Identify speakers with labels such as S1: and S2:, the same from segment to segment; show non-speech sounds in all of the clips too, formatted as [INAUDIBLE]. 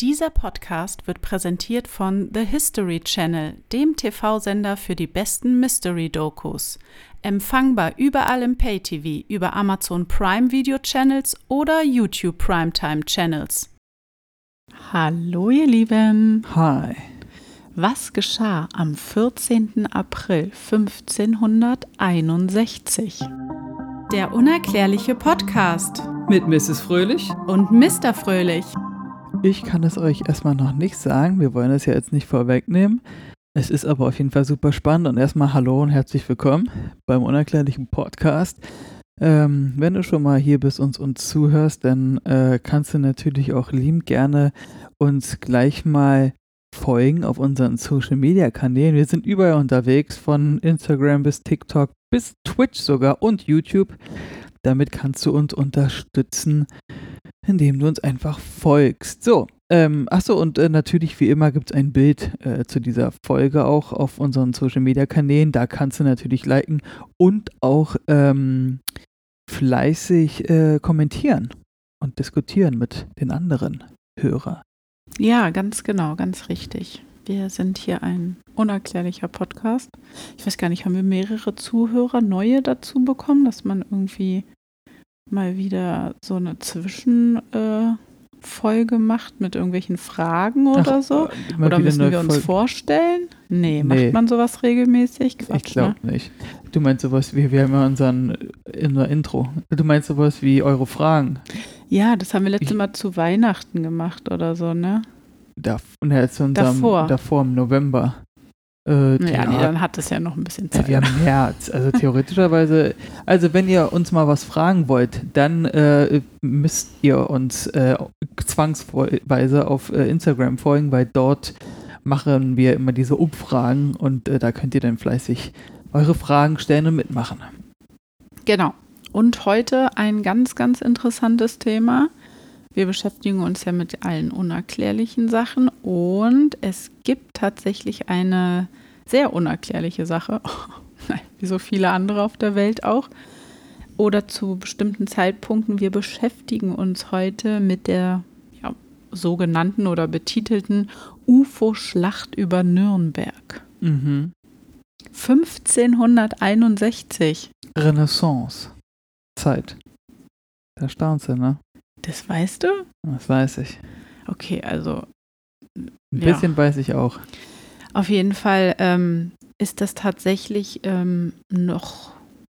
S1: Dieser Podcast wird präsentiert von The History Channel, dem TV-Sender für die besten Mystery-Dokus. Empfangbar überall im Pay-TV, über Amazon Prime Video Channels oder YouTube Primetime Channels. Hallo ihr Lieben.
S2: Hi.
S1: Was geschah am 14. April 1561? Der unerklärliche Podcast
S2: Mit Mrs. Fröhlich?
S1: und Mr. Fröhlich.
S2: Ich kann es euch erstmal noch nicht sagen. Wir wollen es ja jetzt nicht vorwegnehmen. Es ist aber auf jeden Fall super spannend. Und erstmal hallo und herzlich willkommen beim unerklärlichen Podcast. Ähm, wenn du schon mal hier bist und uns zuhörst, dann äh, kannst du natürlich auch liebend gerne uns gleich mal folgen auf unseren Social Media Kanälen. Wir sind überall unterwegs, von Instagram bis TikTok bis Twitch sogar und YouTube. Damit kannst du uns unterstützen, indem du uns einfach folgst. So, ähm, achso, und äh, natürlich wie immer gibt es ein Bild äh, zu dieser Folge auch auf unseren Social Media Kanälen. Da kannst du natürlich liken und auch ähm, fleißig äh, kommentieren und diskutieren mit den anderen Hörern.
S1: Ja, ganz genau, ganz richtig. Wir sind hier ein unerklärlicher Podcast. Ich weiß gar nicht, haben wir mehrere Zuhörer, neue dazu bekommen, dass man irgendwie mal wieder so eine Zwischenfolge äh, macht mit irgendwelchen Fragen oder
S2: Ach,
S1: so?
S2: äh,
S1: Oder müssen wir uns
S2: Folge-
S1: vorstellen? Nee,
S2: Nee.
S1: macht man sowas regelmäßig?
S2: Ich
S1: Quatsch,
S2: glaube
S1: ne?
S2: nicht. Du meinst sowas wie, wir haben ja unseren in der Intro. Du meinst sowas wie eure Fragen.
S1: Ja, das haben wir letztes
S2: Ich-
S1: Mal zu Weihnachten gemacht oder so, ne?
S2: Da, und jetzt zu unserem,
S1: Davor.
S2: davor im November. Äh,
S1: Ja, nee, dann hat es ja noch ein bisschen Zeit.
S2: wir haben März. Also theoretischerweise, also wenn ihr uns mal was fragen wollt, dann äh, müsst ihr uns äh, zwangsweise auf äh, Instagram folgen, weil dort machen wir immer diese Umfragen und äh, da könnt ihr dann fleißig eure Fragen stellen und mitmachen.
S1: Genau. Und heute ein ganz, ganz interessantes Thema. Wir beschäftigen uns ja mit allen unerklärlichen Sachen und es gibt tatsächlich eine sehr unerklärliche Sache, [LAUGHS] Nein, wie so viele andere auf der Welt auch, oder zu bestimmten Zeitpunkten. Wir beschäftigen uns heute mit der ja, sogenannten oder betitelten UFO-Schlacht über Nürnberg.
S2: Mhm.
S1: 1561.
S2: Renaissance. Zeit. Da staunst du, ne?
S1: Das weißt du?
S2: Das weiß ich.
S1: Okay, also
S2: Ein
S1: Ja.
S2: bisschen weiß ich auch.
S1: Auf jeden Fall ähm, ist das tatsächlich ähm, noch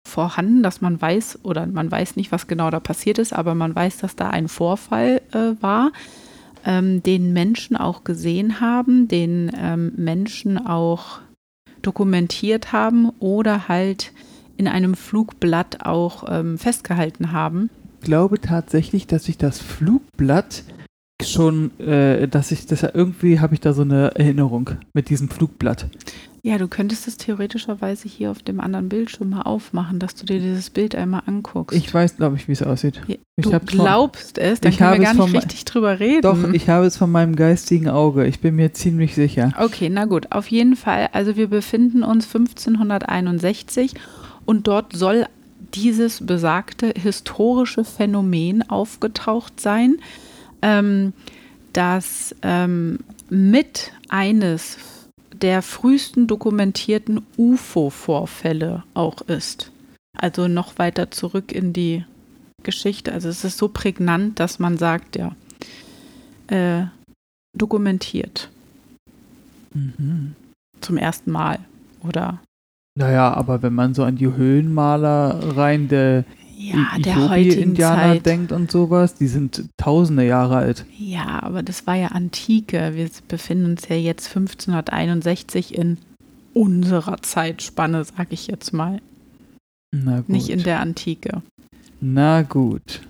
S1: vorhanden, dass man weiß, oder man weiß nicht, was genau da passiert ist, aber man weiß, dass da ein Vorfall äh, war, ähm, den Menschen auch gesehen haben, den ähm, Menschen auch dokumentiert haben oder halt in einem Flugblatt auch ähm, festgehalten haben.
S2: Glaube tatsächlich, dass ich das Flugblatt schon, äh, dass ich das irgendwie habe ich da so eine Erinnerung mit diesem Flugblatt.
S1: Ja, du könntest es theoretischerweise hier auf dem anderen Bildschirm mal aufmachen, dass du dir dieses Bild einmal anguckst.
S2: Ich weiß, glaube ich, wie es aussieht.
S1: Ja,
S2: ich
S1: du
S2: hab's von-
S1: glaubst es, dann
S2: ich
S1: können wir gar nicht richtig drüber reden.
S2: Doch, ich habe es von meinem geistigen Auge. Ich bin mir ziemlich sicher.
S1: Okay, na gut, auf jeden Fall. Also wir befinden uns 1561 und dort soll dieses besagte historische Phänomen aufgetaucht sein, ähm, das ähm, mit eines der frühesten dokumentierten UFO-Vorfälle auch ist. Also noch weiter zurück in die Geschichte. Also es ist so prägnant, dass man sagt, ja, äh, dokumentiert
S2: Mhm.
S1: zum ersten Mal. Oder
S2: Naja, aber wenn man so an die Höhlenmaler rein der
S1: ja,
S2: I-
S1: der heutigen
S2: Ethiopi-Indianer
S1: Zeit.
S2: denkt und sowas, die sind tausende Jahre alt.
S1: Ja, aber das war ja Antike. Wir befinden uns ja jetzt 1561 in unserer Zeitspanne, sag ich jetzt mal.
S2: Na gut.
S1: Nicht in der Antike.
S2: Na gut.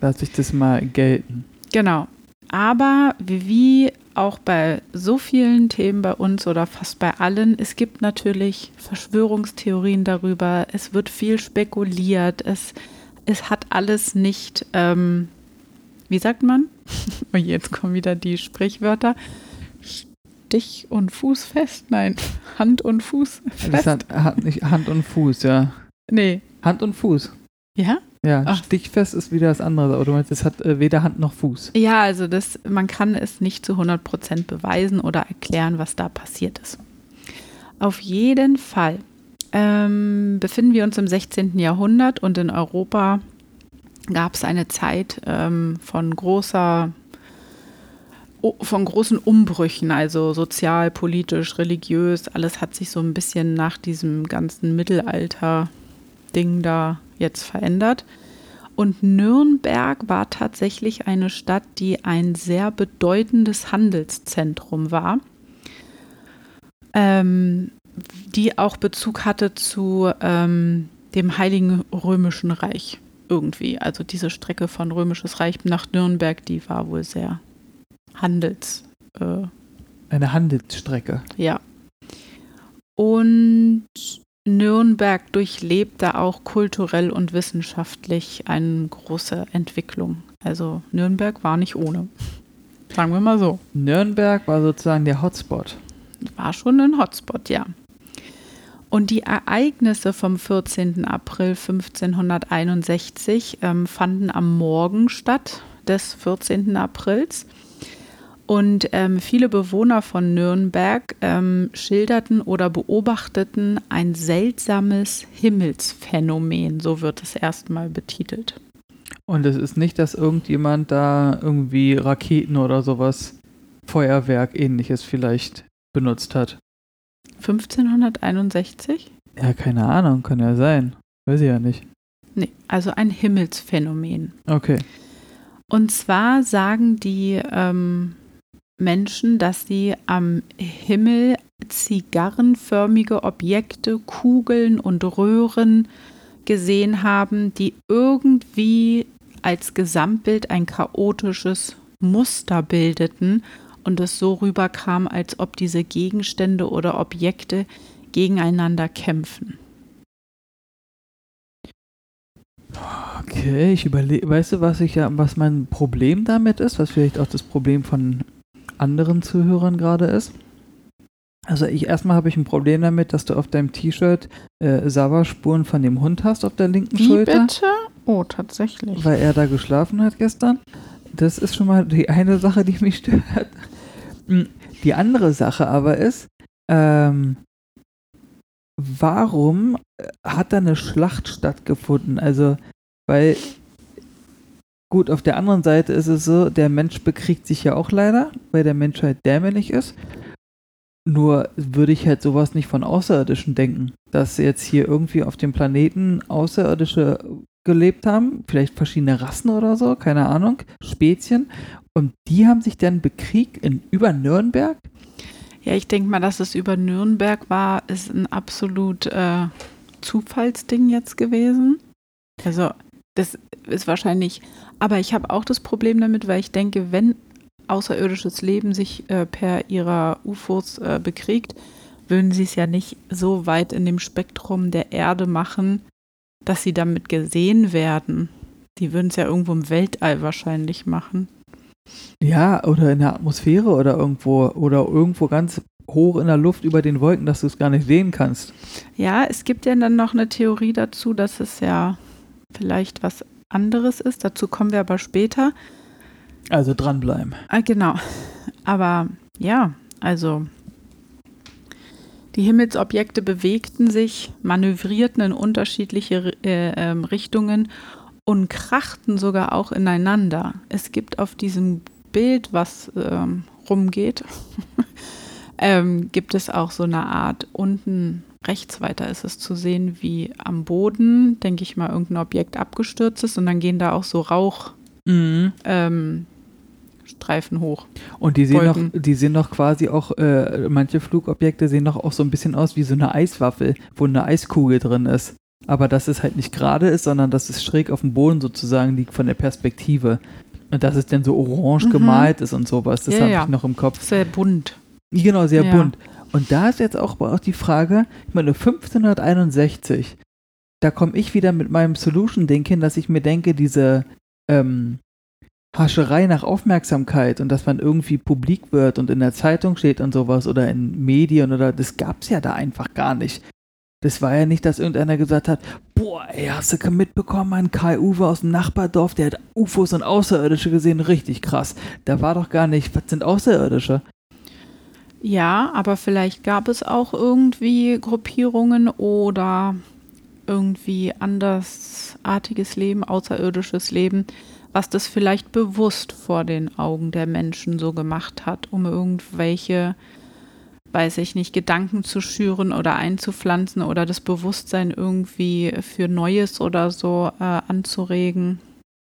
S2: Lass ich das mal gelten.
S1: Genau. Aber wie auch bei so vielen Themen bei uns oder fast bei allen, es gibt natürlich Verschwörungstheorien darüber. Es wird viel spekuliert. Es, es hat alles nicht, ähm, wie sagt man? [LAUGHS] Oh, jetzt kommen wieder die Sprichwörter. Stich und Fuß fest? Nein, [LAUGHS] Hand und Fuß
S2: Das
S1: fest?
S2: hat, hat nicht Hand und Fuß, ja.
S1: Nee.
S2: Hand und Fuß.
S1: Ja?
S2: Ja,
S1: Ach.
S2: stichfest ist wieder das andere. Aber du meinst, es hat äh, weder Hand noch Fuß.
S1: Ja, also das, man kann es nicht zu 100 Prozent beweisen oder erklären, was da passiert ist. Auf jeden Fall ähm, befinden wir uns im 16. Jahrhundert und in Europa gab es eine Zeit ähm, von großer von großen Umbrüchen, also sozial, politisch, religiös, alles hat sich so ein bisschen nach diesem ganzen Mittelalter-Ding da jetzt verändert. Und Nürnberg war tatsächlich eine Stadt, die ein sehr bedeutendes Handelszentrum war, ähm, die auch Bezug hatte zu ähm, dem Heiligen Römischen Reich irgendwie. Also diese Strecke von Römisches Reich nach Nürnberg, die war wohl sehr handels. Äh,
S2: Eine Handelsstrecke.
S1: ja. Und Nürnberg durchlebte auch kulturell und wissenschaftlich eine große Entwicklung. Also Nürnberg war nicht ohne. Sagen wir mal so.
S2: Nürnberg war sozusagen der Hotspot.
S1: War schon ein Hotspot, ja. Und die Ereignisse vom 14. April 1561 ähm, fanden am Morgen statt des 14. Aprils. Und ähm, viele Bewohner von Nürnberg ähm, schilderten oder beobachteten ein seltsames Himmelsphänomen, so wird es erstmal betitelt.
S2: Und es ist nicht, dass irgendjemand da irgendwie Raketen oder sowas, Feuerwerk ähnliches vielleicht benutzt hat.
S1: 1561?
S2: Ja, keine Ahnung, kann ja sein. Weiß ich ja nicht.
S1: Nee, also ein Himmelsphänomen.
S2: Okay.
S1: Und zwar sagen die ähm, Menschen, dass sie am Himmel zigarrenförmige Objekte, Kugeln und Röhren gesehen haben, die irgendwie als Gesamtbild ein chaotisches Muster bildeten und es so rüberkam, als ob diese Gegenstände oder Objekte gegeneinander kämpfen.
S2: Okay, ich überlege, weißt du, was ich ja, was mein Problem damit ist, was vielleicht auch das Problem von anderen Zuhörern gerade ist? Also ich erstmal habe ich ein Problem damit, dass du auf deinem T-Shirt äh, Sauerspuren von dem Hund hast auf der linken Schulter,
S1: Oh, tatsächlich.
S2: weil er da geschlafen hat gestern. Das ist schon mal die eine Sache, die mich stört. Mm, Die andere Sache aber ist, ähm, warum hat da eine Schlacht stattgefunden? Also, weil, gut, auf der anderen Seite ist es so, der Mensch bekriegt sich ja auch leider, weil der Mensch halt dämlich ist. Nur würde ich halt sowas nicht von Außerirdischen denken, dass jetzt hier irgendwie auf dem Planeten Außerirdische gelebt haben, vielleicht verschiedene Rassen oder so, keine Ahnung, Spezien. Und die haben sich dann bekriegt in über Nürnberg.
S1: Ja, ich denke mal, dass es über Nürnberg war, ist ein absolut äh, Zufallsding jetzt gewesen. Also, das ist wahrscheinlich, aber ich habe auch das Problem damit, weil ich denke, wenn außerirdisches Leben sich äh, per ihrer UFOs äh, bekriegt, würden sie es ja nicht so weit in dem Spektrum der Erde machen, dass sie damit gesehen werden. Die würden es ja irgendwo im Weltall wahrscheinlich machen.
S2: Ja, oder in der Atmosphäre oder irgendwo oder irgendwo ganz hoch in der Luft über den Wolken, dass du es gar nicht sehen kannst.
S1: Ja, es gibt ja dann noch eine Theorie dazu, dass es ja vielleicht was anderes ist. Dazu kommen wir aber später.
S2: Also dranbleiben.
S1: Ah, genau. Aber ja, also die Himmelsobjekte bewegten sich, manövrierten in unterschiedliche äh, ähm, Richtungen und krachten sogar auch ineinander. Es gibt auf diesem Bild, was ähm, rumgeht, [LAUGHS] ähm, gibt es auch so eine Art unten rechts weiter ist es zu sehen, wie am Boden, denke ich mal, irgendein Objekt abgestürzt ist und dann gehen da auch so Rauch
S2: Mhm.
S1: ähm, Streifen hoch.
S2: Und die sehen noch,
S1: Wolken.
S2: die sehen noch quasi auch, äh, manche Flugobjekte sehen doch auch so ein bisschen aus wie so eine Eiswaffel, wo eine Eiskugel drin ist. Aber dass es halt nicht gerade ist, sondern dass es schräg auf dem Boden sozusagen liegt von der Perspektive. Und dass es dann so orange
S1: Mhm.
S2: gemalt ist und sowas. Das
S1: Ja,
S2: habe
S1: ja.
S2: ich noch im Kopf.
S1: Sehr bunt.
S2: Genau, sehr
S1: Ja.
S2: bunt. Und da ist jetzt auch, auch die Frage, ich meine, 1561, da komme ich wieder mit meinem Solution-Ding hin, dass ich mir denke, diese ähm, Hascherei nach Aufmerksamkeit und dass man irgendwie publik wird und in der Zeitung steht und sowas oder in Medien oder das gab es ja da einfach gar nicht. Das war ja nicht, dass irgendeiner gesagt hat, boah, ey, hast du mitbekommen, ein Kai Uwe aus dem Nachbardorf, der hat UFOs und Außerirdische gesehen, richtig krass. Da war doch gar nicht, was sind Außerirdische?
S1: Ja, aber vielleicht gab es auch irgendwie Gruppierungen oder irgendwie andersartiges Leben, außerirdisches Leben, was das vielleicht bewusst vor den Augen der Menschen so gemacht hat, um irgendwelche, weiß ich nicht, Gedanken zu schüren oder einzupflanzen oder das Bewusstsein irgendwie für Neues oder so äh, anzuregen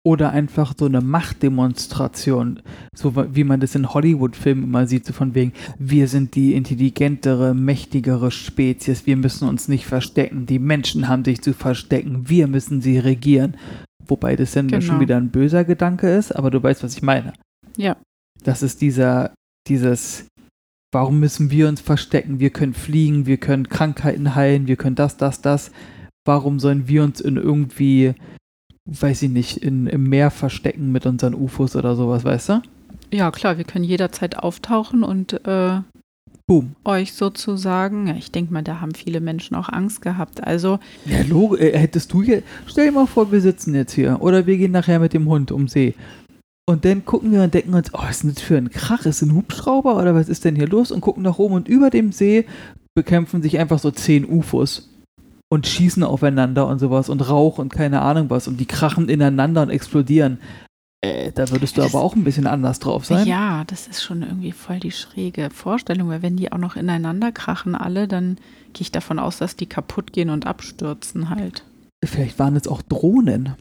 S2: oder einfach so eine Machtdemonstration, so wie man das in Hollywood-Filmen immer sieht, so von wegen, wir sind die intelligentere, mächtigere Spezies, wir müssen uns nicht verstecken, die Menschen haben sich zu verstecken, wir müssen sie regieren. Wobei das dann genau. schon wieder ein böser Gedanke ist, aber du weißt, was ich meine.
S1: Ja.
S2: Das ist dieser, dieses, warum müssen wir uns verstecken? Wir können fliegen, wir können Krankheiten heilen, wir können das, das, das. Warum sollen wir uns in irgendwie weiß ich nicht, in, im Meer verstecken mit unseren UFOs oder sowas, weißt du?
S1: Ja, klar, wir können jederzeit auftauchen und äh, Boom. euch sozusagen, ja, ich denke mal, da haben viele Menschen auch Angst gehabt. Also.
S2: Ja, Logo, äh, hättest du hier, stell dir mal vor, wir sitzen jetzt hier oder wir gehen nachher mit dem Hund um See. Und dann gucken wir und denken uns, oh, was ist denn das für ein Krach? Ist ein Hubschrauber oder was ist denn hier los? Und gucken nach oben und über dem See bekämpfen sich einfach so zehn UFOs und schießen aufeinander und sowas und Rauch und keine Ahnung was und die krachen ineinander und explodieren. Äh, da würdest du das, aber auch ein bisschen anders drauf sein.
S1: Ja, das ist schon irgendwie voll die schräge Vorstellung, weil wenn die auch noch ineinander krachen alle, dann gehe ich davon aus, dass die kaputt gehen und abstürzen halt.
S2: Vielleicht waren es auch Drohnen.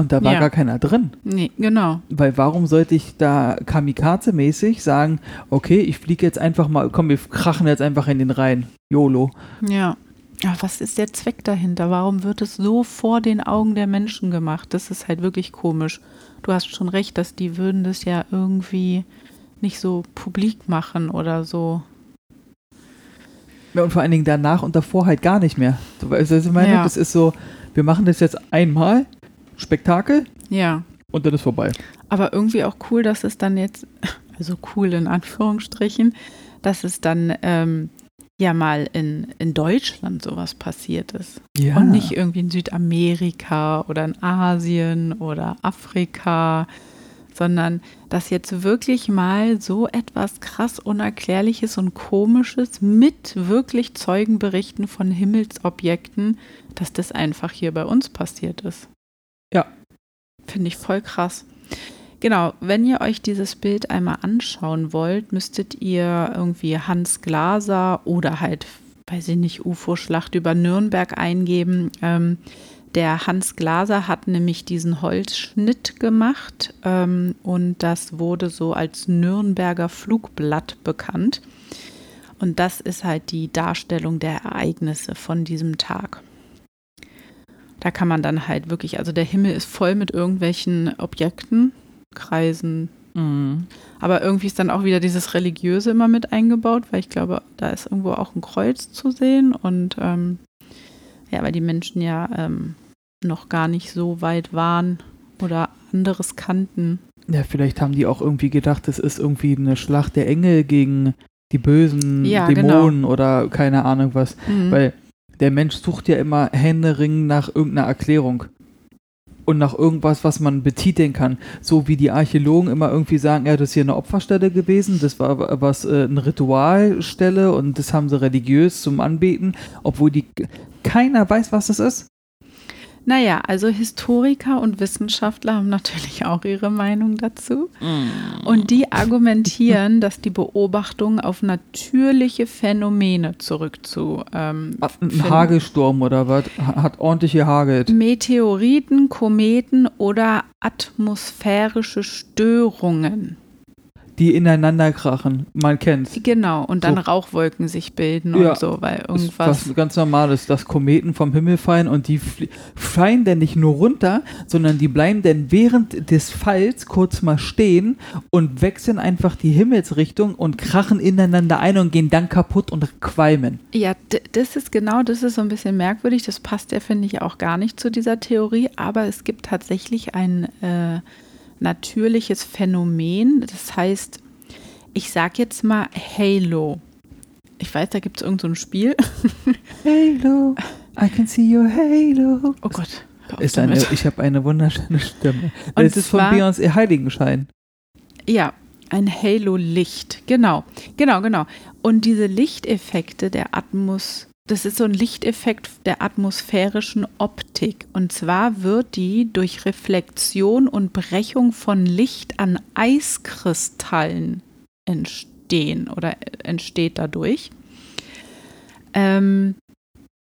S2: Und da war ja. gar keiner drin.
S1: Nee, genau.
S2: Weil warum sollte ich da kamikaze-mäßig sagen, okay, ich fliege jetzt einfach mal, komm, wir krachen jetzt einfach in den Rhein. YOLO.
S1: Ja. Ja, was ist der Zweck dahinter? Warum wird es so vor den Augen der Menschen gemacht? Das ist halt wirklich komisch. Du hast schon recht, dass die würden das ja irgendwie nicht so publik machen oder so.
S2: Ja, und vor allen Dingen danach und davor halt gar nicht mehr. Du weißt, was ich meine? Ja. Das ist so, wir machen das jetzt einmal, Spektakel.
S1: Ja.
S2: Und dann ist vorbei.
S1: Aber irgendwie auch cool, dass es dann jetzt, [LAUGHS] also cool in Anführungsstrichen, dass es dann ähm, ja mal in, in Deutschland sowas passiert ist. Ja. Und nicht irgendwie in Südamerika oder in Asien oder Afrika, sondern dass jetzt wirklich mal so etwas krass Unerklärliches und Komisches mit wirklich Zeugenberichten von Himmelsobjekten, dass das einfach hier bei uns passiert ist.
S2: Ja.
S1: Finde ich voll krass. Genau, wenn ihr euch dieses Bild einmal anschauen wollt, müsstet ihr irgendwie Hans Glaser oder halt, weiß ich nicht, UFO-Schlacht über Nürnberg eingeben. Ähm, der Hans Glaser hat nämlich diesen Holzschnitt gemacht ähm, und das wurde so als Nürnberger Flugblatt bekannt. Und das ist halt die Darstellung der Ereignisse von diesem Tag. Da kann man dann halt wirklich, also der Himmel ist voll mit irgendwelchen Objekten, Kreisen. Mhm. Aber irgendwie ist dann auch wieder dieses Religiöse immer mit eingebaut, weil ich glaube, da ist irgendwo auch ein Kreuz zu sehen und ähm, ja, weil die Menschen ja ähm, noch gar nicht so weit waren oder anderes kannten.
S2: Ja, vielleicht haben die auch irgendwie gedacht, es ist irgendwie eine Schlacht der Engel gegen die bösen ja, Dämonen genau. oder keine Ahnung was. Mhm. Weil der Mensch sucht ja immer händeringend nach irgendeiner Erklärung und nach irgendwas, was man betiteln kann. So wie die Archäologen immer irgendwie sagen, ja, das ist hier eine Opferstelle gewesen, das war was, äh, eine Ritualstelle und das haben sie religiös zum Anbeten, obwohl die keiner weiß, was das ist.
S1: Naja, also Historiker und Wissenschaftler haben natürlich [LAUGHS] auch ihre Meinung dazu. Mm. Und die argumentieren, dass die Beobachtung auf natürliche Phänomene zurückzu. Ähm,
S2: Ein Hagelsturm oder was? Hat ordentlich gehagelt.
S1: Meteoriten, Kometen oder atmosphärische Störungen
S2: die ineinander krachen. Man kennt's.
S1: Genau, und dann so. Rauchwolken sich bilden ja, und so, weil irgendwas.
S2: Was ganz normal ist, dass Kometen vom Himmel fallen und die fallen dann nicht nur runter, sondern die bleiben dann während des Falls kurz mal stehen und wechseln einfach die Himmelsrichtung und krachen ineinander ein und gehen dann kaputt und qualmen.
S1: Ja, das ist genau, das ist so ein bisschen merkwürdig. Das passt ja, finde ich, auch gar nicht zu dieser Theorie, aber es gibt tatsächlich ein. Äh, natürliches Phänomen. Das heißt, ich sage jetzt mal Halo. Ich weiß, da gibt es irgendein so Spiel. [LAUGHS]
S2: Halo. I can see your halo.
S1: Oh Gott.
S2: Ist eine, ich habe eine wunderschöne Stimme.
S1: Und
S2: das ist von Beyoncé Heiligenschein.
S1: Ja, ein Halo-Licht. Genau, genau, genau. Und diese Lichteffekte der Atmos, das ist so ein Lichteffekt der atmosphärischen Optik. Und zwar wird die durch Reflexion und Brechung von Licht an Eiskristallen entstehen oder entsteht dadurch. Ähm,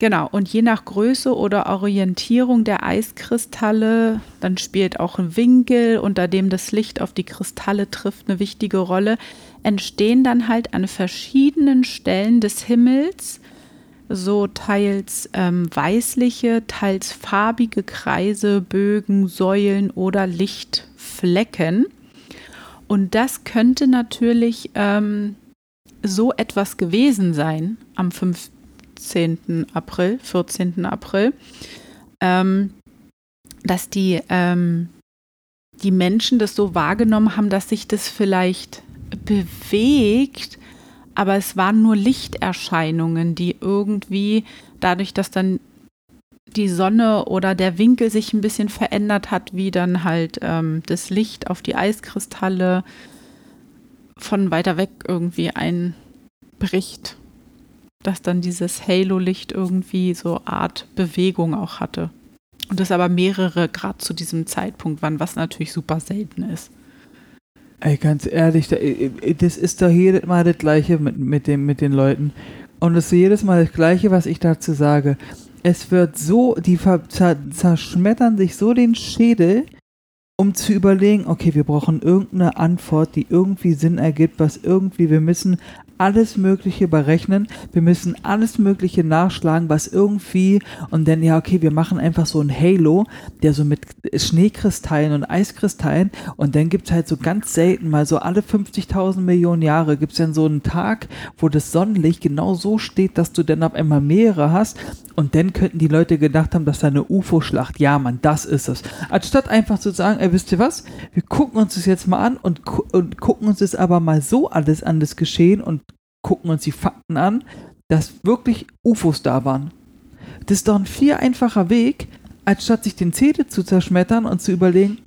S1: Genau, und je nach Größe oder Orientierung der Eiskristalle, dann spielt auch ein Winkel, unter dem das Licht auf die Kristalle trifft, eine wichtige Rolle, entstehen dann halt an verschiedenen Stellen des Himmels so teils ähm, weißliche, teils farbige Kreise, Bögen, Säulen oder Lichtflecken. Und das könnte natürlich ähm, so etwas gewesen sein am 5. 15. April, 14. April, ähm, dass die, ähm, die Menschen das so wahrgenommen haben, dass sich das vielleicht bewegt, aber es waren nur Lichterscheinungen, die irgendwie dadurch, dass dann die Sonne oder der Winkel sich ein bisschen verändert hat, wie dann halt ähm, das Licht auf die Eiskristalle von weiter weg irgendwie einbricht dass dann dieses Halo-Licht irgendwie so Art Bewegung auch hatte. Und das aber mehrere Grad zu diesem Zeitpunkt waren, was natürlich super selten ist.
S2: Ey, ganz ehrlich, da, das ist doch jedes Mal das Gleiche mit, mit, dem, mit den Leuten. Und es ist jedes Mal das Gleiche, was ich dazu sage. Es wird so, die zerschmettern sich so den Schädel, um zu überlegen, okay, wir brauchen irgendeine Antwort, die irgendwie Sinn ergibt, was irgendwie, wir müssen alles Mögliche berechnen, wir müssen alles Mögliche nachschlagen, was irgendwie, und dann, ja, okay, wir machen einfach so ein Halo, der so mit Schneekristallen und Eiskristallen, und dann gibt es halt so ganz selten, mal so alle 50.000 Millionen Jahre, gibt es dann so einen Tag, wo das Sonnenlicht genau so steht, dass du dann auf einmal mehrere hast, und dann könnten die Leute gedacht haben, dass da eine UFO-Schlacht, ja, Mann, das ist es. Anstatt einfach zu sagen, ey, wisst ihr was, wir gucken uns das jetzt mal an und, gu und gucken uns das aber mal so alles an das Geschehen und gucken uns die Fakten an, dass wirklich UFOs da waren. Das ist doch ein viel einfacher Weg, als statt sich den Zähne zu zerschmettern und zu überlegen,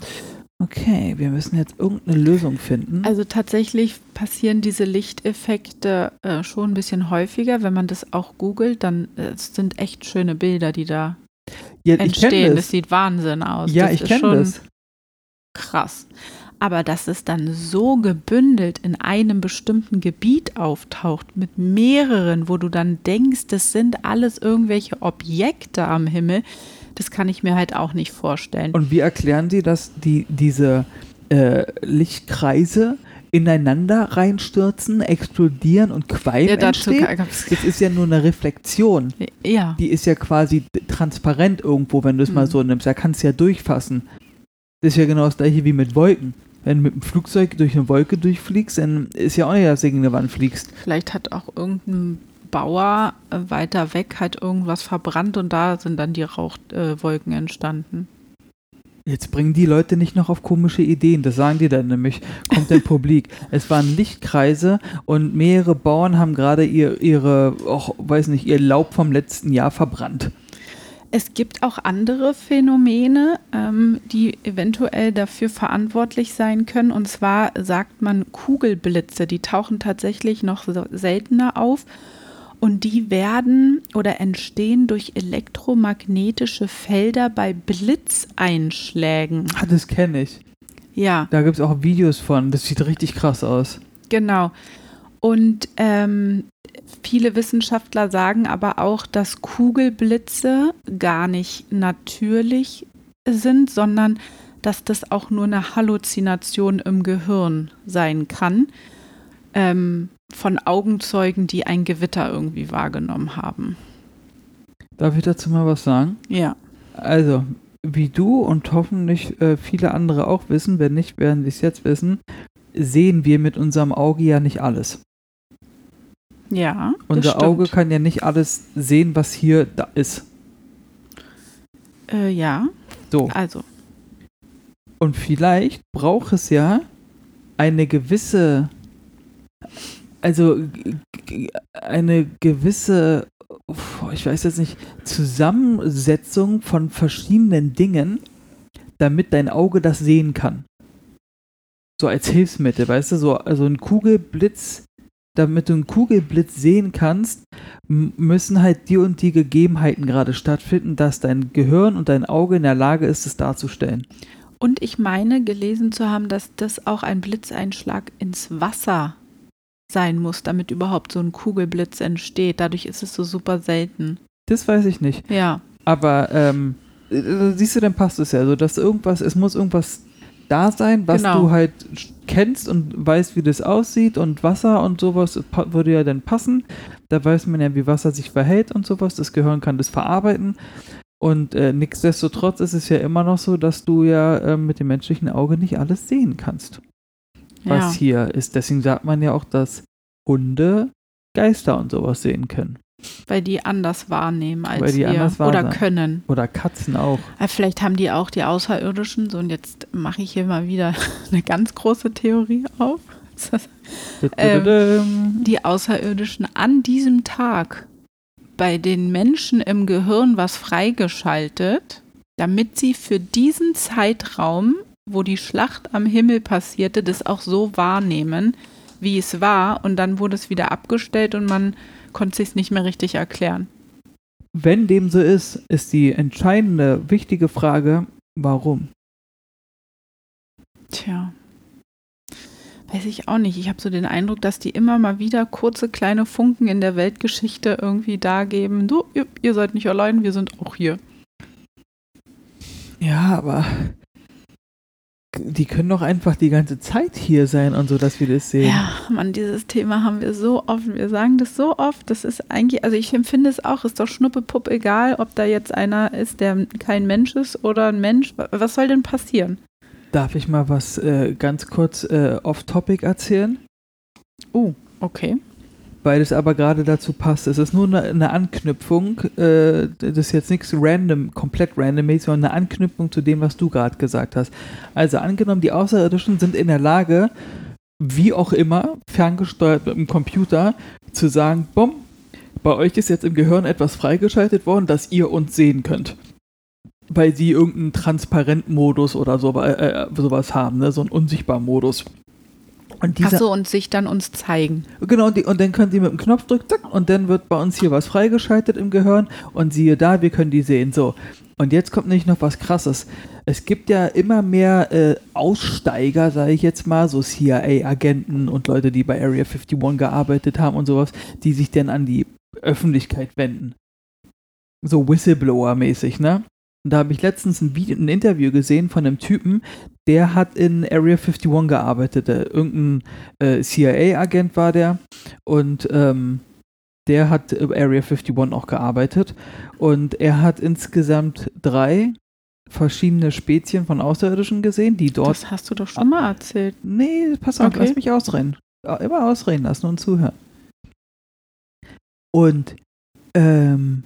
S2: okay, wir müssen jetzt irgendeine Lösung finden.
S1: Also tatsächlich passieren diese Lichteffekte äh, schon ein bisschen häufiger. Wenn man das auch googelt, dann äh, sind echt schöne Bilder, die da
S2: ja,
S1: entstehen. Das.
S2: das.
S1: sieht Wahnsinn aus.
S2: Ja,
S1: das
S2: ich kenne das.
S1: krass. Aber dass es dann so gebündelt in einem bestimmten Gebiet auftaucht, mit mehreren, wo du dann denkst, das sind alles irgendwelche Objekte am Himmel, das kann ich mir halt auch nicht vorstellen.
S2: Und wie erklären Sie, dass die, diese äh, Lichtkreise ineinander reinstürzen, explodieren und Qualm
S1: ja, gab's,
S2: Das ist ja nur eine Reflexion.
S1: ja,
S2: Die ist ja quasi transparent irgendwo, wenn du es mal
S1: Mhm.
S2: so nimmst. Da kannst du ja durchfassen. Das ist ja genau das gleiche wie mit Wolken. Wenn du mit dem Flugzeug durch eine Wolke durchfliegst, dann ist ja auch nicht, dass du gegen eine Wand fliegst.
S1: vielleicht hat auch irgendein Bauer äh, weiter weg halt irgendwas verbrannt und da sind dann die Rauchwolken äh, entstanden.
S2: Jetzt bringen die Leute nicht noch auf komische Ideen. Das sagen die dann nämlich. Kommt der [LAUGHS] Publik. Es waren Lichtkreise und mehrere Bauern haben gerade ihr, ihre, auch, weiß nicht, ihr Laub vom letzten Jahr verbrannt.
S1: Es gibt auch andere Phänomene, ähm, die eventuell dafür verantwortlich sein können. Und zwar sagt man Kugelblitze, die tauchen tatsächlich noch seltener auf. Und die werden oder entstehen durch elektromagnetische Felder bei Blitzeinschlägen.
S2: Ah, das kenne ich.
S1: Ja,
S2: Da gibt es auch Videos von. Das sieht richtig krass aus.
S1: genau. Und ähm, viele Wissenschaftler sagen aber auch, dass Kugelblitze gar nicht natürlich sind, sondern dass das auch nur eine Halluzination im Gehirn sein kann ähm, von Augenzeugen, die ein Gewitter irgendwie wahrgenommen haben.
S2: Darf ich dazu mal was sagen?
S1: Ja,
S2: Also, wie du und hoffentlich äh, viele andere auch wissen, wenn nicht, werden sie es jetzt wissen, sehen wir mit unserem Auge ja nicht alles.
S1: Ja.
S2: Unser. Auge kann ja nicht alles sehen, was hier da ist.
S1: Äh, ja,
S2: So.
S1: also.
S2: Und vielleicht braucht es ja eine gewisse, also eine gewisse ich weiß jetzt nicht, Zusammensetzung von verschiedenen Dingen, damit dein Auge das sehen kann. So als Hilfsmittel, weißt du, so also ein Kugelblitz, damit du einen Kugelblitz sehen kannst, müssen halt die und die Gegebenheiten gerade stattfinden, dass dein Gehirn und dein Auge in der Lage ist, es darzustellen.
S1: Und ich meine gelesen zu haben, dass das auch ein Blitzeinschlag ins Wasser sein muss, damit überhaupt so ein Kugelblitz entsteht. Dadurch ist es so super selten.
S2: Das weiß ich nicht.
S1: Ja.
S2: Aber ähm, äh, siehst du, dann passt es ja so, dass irgendwas, es muss irgendwas da sein, was
S1: Genau.
S2: du halt kennst und weißt, wie das aussieht und Wasser und sowas würde ja dann passen. Da weiß man ja, wie Wasser sich verhält und sowas. Das Gehirn kann das verarbeiten. Und äh, nichtsdestotrotz ist es ja immer noch so, dass du ja äh, mit dem menschlichen Auge nicht alles sehen kannst, was
S1: ja.
S2: hier ist. Deswegen sagt man ja auch, dass Hunde Geister und sowas sehen können.
S1: Weil die anders wahrnehmen als
S2: Weil die
S1: wir.
S2: anders
S1: Oder
S2: wahrnehmen.
S1: können.
S2: Oder Katzen auch.
S1: Ja, vielleicht haben die auch die Außerirdischen, so und jetzt mache ich hier mal wieder [LAUGHS] eine ganz große Theorie auf. Ähm, Die Außerirdischen an diesem Tag bei den Menschen im Gehirn was freigeschaltet, damit sie für diesen Zeitraum, wo die Schlacht am Himmel passierte, das auch so wahrnehmen, wie es war. Und dann wurde es wieder abgestellt und man konnte sich nicht mehr richtig erklären.
S2: Wenn dem so ist, ist die entscheidende, wichtige Frage, warum?
S1: Tja. Weiß ich auch nicht. Ich habe so den Eindruck, dass die immer mal wieder kurze kleine Funken in der Weltgeschichte irgendwie da geben. Du, ihr, ihr seid nicht allein, wir sind auch hier.
S2: Ja, aber die können doch einfach die ganze Zeit hier sein und so, dass wir das sehen.
S1: Ja, Mann, dieses Thema haben wir so oft. Wir sagen das so oft. Das ist eigentlich, also ich empfinde es auch, ist doch Schnuppepupp egal, ob da jetzt einer ist, der kein Mensch ist oder ein Mensch. Was soll denn passieren?
S2: Darf ich mal was äh, ganz kurz äh, off-topic erzählen?
S1: Oh, okay.
S2: Weil es aber gerade dazu passt. Es ist nur eine, eine Anknüpfung. Äh, das ist jetzt nichts random, komplett random, sondern eine Anknüpfung zu dem, was du gerade gesagt hast. Also angenommen, die Außerirdischen sind in der Lage, wie auch immer, ferngesteuert mit dem Computer, zu sagen, bumm, bei euch ist jetzt im Gehirn etwas freigeschaltet worden, dass ihr uns sehen könnt. Weil sie irgendeinen Transparent-Modus oder so, äh, sowas haben, ne? so einen Unsichtbar-Modus. Und dieser,
S1: Achso, und sich dann uns zeigen.
S2: Genau, und, die, und dann können sie mit dem Knopf drücken, zack, und dann wird bei uns hier was freigeschaltet im Gehirn und siehe da, wir können die sehen. So. Und jetzt kommt nämlich noch was krasses. Es gibt ja immer mehr äh, Aussteiger, sage ich jetzt mal, so CIA-Agenten und Leute, die bei Area 51 gearbeitet haben und sowas, die sich dann an die Öffentlichkeit wenden. So Whistleblower-mäßig, ne? Und da habe ich letztens ein, Video, ein Interview gesehen von einem Typen, der hat in Area 51 gearbeitet. Irgendein äh, CIA-Agent war der und ähm, der hat in Area 51 auch gearbeitet und er hat insgesamt drei verschiedene Spezien von Außerirdischen gesehen, die dort.
S1: Das hast du doch schon mal erzählt.
S2: Nee, pass auf,
S1: Okay.
S2: lass mich ausreden. Ja, Immer ausreden lassen und zuhören. Und ähm,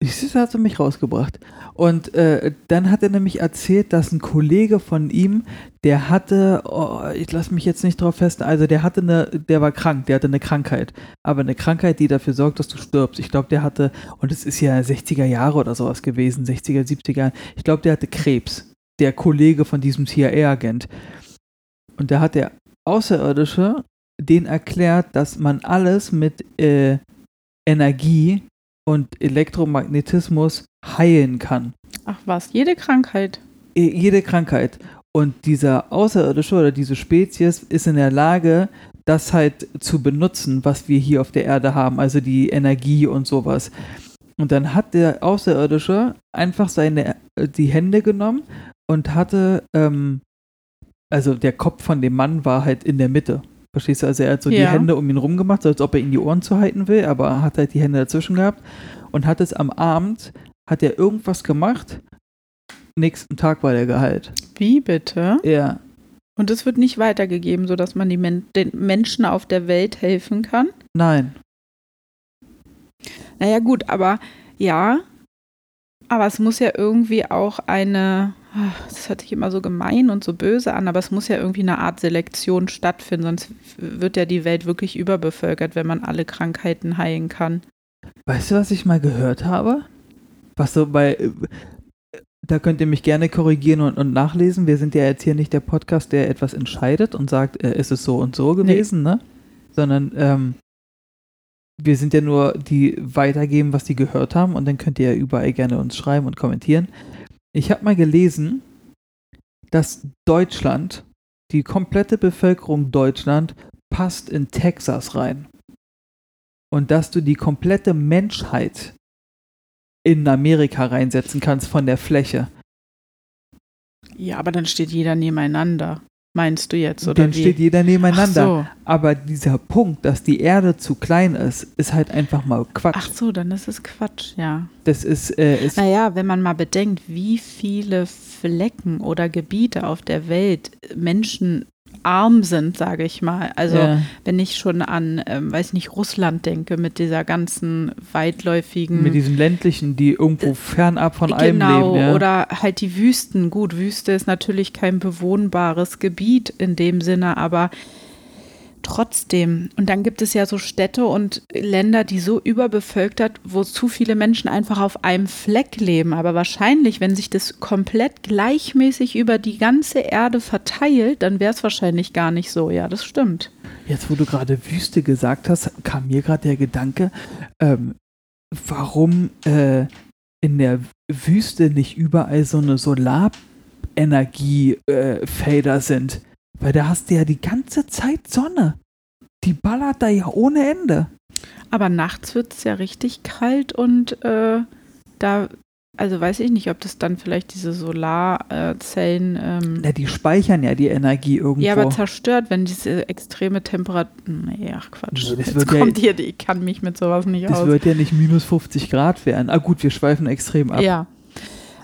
S2: das hat er mich rausgebracht. Und äh, dann hat er nämlich erzählt, dass ein Kollege von ihm, der hatte, oh, ich lasse mich jetzt nicht drauf fest, also der hatte eine, der war krank, der hatte eine Krankheit. Aber eine Krankheit, die dafür sorgt, dass du stirbst. Ich glaube, der hatte, und es ist ja 60er Jahre oder sowas gewesen, 60er, 70er, ich glaube, der hatte Krebs. Der Kollege von diesem CIA-Agent. Und da hat der Außerirdische den erklärt, dass man alles mit äh, Energie und Elektromagnetismus heilen kann.
S1: Ach was, jede Krankheit.
S2: Jede Krankheit. Und dieser Außerirdische oder diese Spezies ist in der Lage, das halt zu benutzen, was wir hier auf der Erde haben, also die Energie und sowas. Und dann hat der Außerirdische einfach seine, äh, die Hände genommen und hatte, ähm, also der Kopf von dem Mann war halt in der Mitte. Verstehst du? Also er hat so die
S1: Ja.
S2: Hände um ihn rum gemacht, so als ob er ihn die Ohren zuhalten will, aber er hat halt die Hände dazwischen gehabt und hat es am Abend, hat er irgendwas gemacht, nächsten Tag war der geheilt.
S1: Wie bitte?
S2: Ja.
S1: Und es wird nicht weitergegeben, sodass man die Men den Menschen auf der Welt helfen kann?
S2: Nein.
S1: Naja, gut, aber ja. Aber es muss ja irgendwie auch eine, das hört sich immer so gemein und so böse an, aber es muss ja irgendwie eine Art Selektion stattfinden, sonst wird ja die Welt wirklich überbevölkert, wenn man alle Krankheiten heilen kann.
S2: Weißt du, was ich mal gehört habe? Was so bei. äh, Da könnt ihr mich gerne korrigieren und, und nachlesen. Wir sind ja jetzt hier nicht der Podcast, der etwas entscheidet und sagt, äh, ist es so und so gewesen, ne? Sondern ähm, wir sind ja nur die weitergeben, was die gehört haben und dann könnt ihr ja überall gerne uns schreiben und kommentieren. Ich habe mal gelesen, dass Deutschland, die komplette Bevölkerung Deutschland passt in Texas rein. Und dass du die komplette Menschheit in Amerika reinsetzen kannst von der Fläche.
S1: Ja, aber dann steht jeder nebeneinander. Meinst du jetzt, oder
S2: Dann
S1: wie?
S2: steht jeder nebeneinander.
S1: So.
S2: Aber dieser Punkt, dass die Erde zu klein ist, ist halt einfach mal Quatsch.
S1: Ach so, dann ist es Quatsch, ja.
S2: Das ist, äh, ist
S1: Naja, wenn man mal bedenkt, wie viele Flecken oder Gebiete auf der Welt menschenarm sind, sage ich mal. Also
S2: ja,
S1: wenn ich schon an, ähm, weiß nicht, Russland denke, mit dieser ganzen weitläufigen
S2: mit diesen ländlichen, die irgendwo fernab von allem
S1: genau,
S2: leben. Ja.
S1: oder halt die Wüsten. Gut, Wüste ist natürlich kein bewohnbares Gebiet in dem Sinne, aber trotzdem. Und dann gibt es ja so Städte und Länder, die so überbevölkert, wo zu viele Menschen einfach auf einem Fleck leben. Aber wahrscheinlich, wenn sich das komplett gleichmäßig über die ganze Erde verteilt, dann wäre es wahrscheinlich gar nicht so. Ja, das stimmt.
S2: Jetzt, wo du gerade Wüste gesagt hast, kam mir gerade der Gedanke, ähm, warum äh, in der Wüste nicht überall so eine Solarenergie-Felder sind. Weil da hast du ja die ganze Zeit Sonne. Die ballert da ja ohne Ende.
S1: Aber nachts wird es ja richtig kalt und äh, da, also weiß ich nicht, ob das dann vielleicht diese Solarzellen. Ähm,
S2: Na, die speichern ja die Energie irgendwo.
S1: ja, aber zerstört, wenn diese extreme Temperatur. Nee, ach Quatsch.
S2: Das
S1: Jetzt
S2: wird ja-
S1: kommt hier, ich kann mich mit sowas nicht
S2: das
S1: aus.
S2: wird ja nicht minus 50 Grad werden. Ah gut, wir schweifen extrem ab.
S1: ja,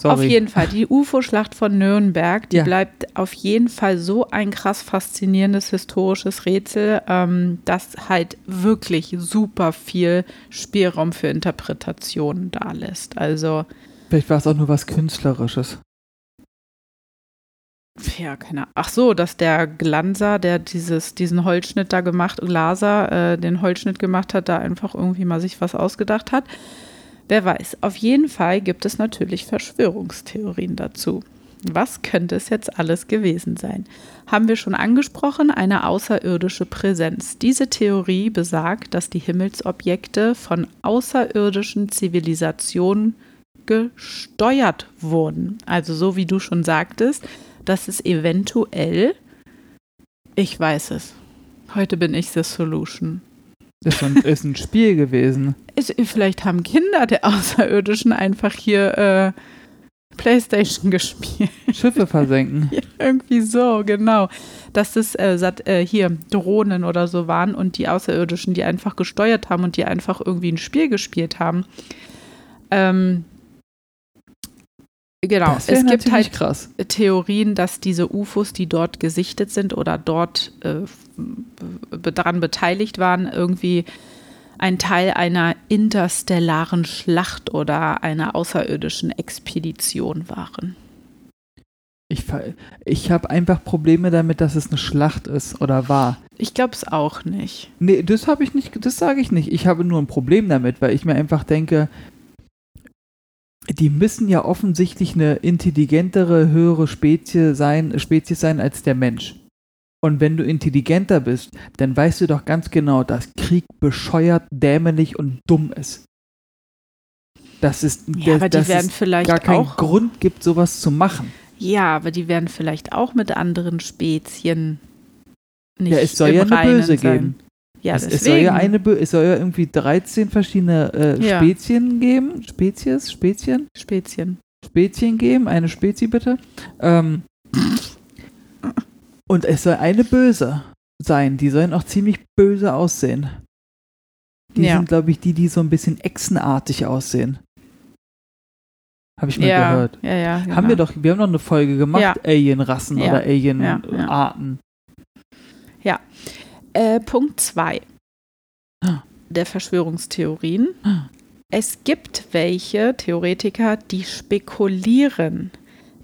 S2: Sorry.
S1: auf jeden Fall. Die UFO-Schlacht von Nürnberg, die
S2: Ja.
S1: bleibt auf jeden Fall so ein krass faszinierendes historisches Rätsel, ähm, dass halt wirklich super viel Spielraum für Interpretationen da lässt. Also,
S2: Vielleicht war es auch nur was Künstlerisches.
S1: ja, keine Ahnung. Ach so, dass der Glanser, der dieses, diesen Holzschnitt da gemacht, Glaser, äh, den Holzschnitt gemacht hat, da einfach irgendwie mal sich was ausgedacht hat. Wer weiß. Auf jeden Fall gibt es natürlich Verschwörungstheorien dazu. Was könnte es jetzt alles gewesen sein? Haben wir schon angesprochen, eine außerirdische Präsenz. Diese Theorie besagt, dass die Himmelsobjekte von außerirdischen Zivilisationen gesteuert wurden. Also so wie du schon sagtest, dass es eventuell, ich weiß es, heute bin ich the solution.
S2: Das ist ein, ist ein Spiel gewesen.
S1: Ist, vielleicht haben Kinder der Außerirdischen einfach hier äh, Playstation gespielt.
S2: Schiffe versenken. [LAUGHS]
S1: Ja, irgendwie so, genau. Dass es äh, Sat äh, hier Drohnen oder so waren und die Außerirdischen, die einfach gesteuert haben und die einfach irgendwie ein Spiel gespielt haben. Ähm, genau, es gibt halt
S2: krass.
S1: Theorien, dass diese UFOs, die dort gesichtet sind oder dort äh, daran beteiligt waren, irgendwie ein Teil einer interstellaren Schlacht oder einer außerirdischen Expedition waren.
S2: Ich, ich habe einfach Probleme damit, dass es eine Schlacht ist oder war.
S1: Ich glaube es auch nicht.
S2: Nee, das habe ich nicht, das sage ich nicht. Ich habe nur ein Problem damit, weil ich mir einfach denke, die müssen ja offensichtlich eine intelligentere, höhere Spezie sein, Spezies sein als der Mensch. Und wenn du intelligenter bist, dann weißt du doch ganz genau, dass Krieg bescheuert, dämlich und dumm ist. Dass es,
S1: Ja, aber die
S2: dass
S1: werden
S2: es
S1: vielleicht
S2: gar keinen
S1: auch.
S2: Grund gibt, sowas zu machen.
S1: Ja, aber die werden vielleicht auch mit anderen Spezien nicht
S2: Ja, es soll ja eine
S1: Reinen
S2: Böse
S1: sein.
S2: geben.
S1: Ja,
S2: es, es soll ja eine, es soll ja irgendwie 13 verschiedene äh,
S1: Ja.
S2: Spezien geben. Spezies? Spezien?
S1: Spezien.
S2: Spezien geben. Eine Spezie bitte. Ähm, und es soll eine böse sein. Die sollen auch ziemlich böse aussehen. Die
S1: Ja.
S2: sind, glaube ich, die, die so ein bisschen echsenartig aussehen. Habe ich mal
S1: Ja,
S2: gehört.
S1: ja, ja. Genau.
S2: Haben wir doch, wir haben doch eine Folge gemacht,
S1: Ja.
S2: Alien-Rassen oder
S1: Ja, ja.
S2: Alien-Arten.
S1: Äh, Punkt 2
S2: Ah.
S1: der Verschwörungstheorien.
S2: Ah.
S1: Es gibt welche Theoretiker, die spekulieren,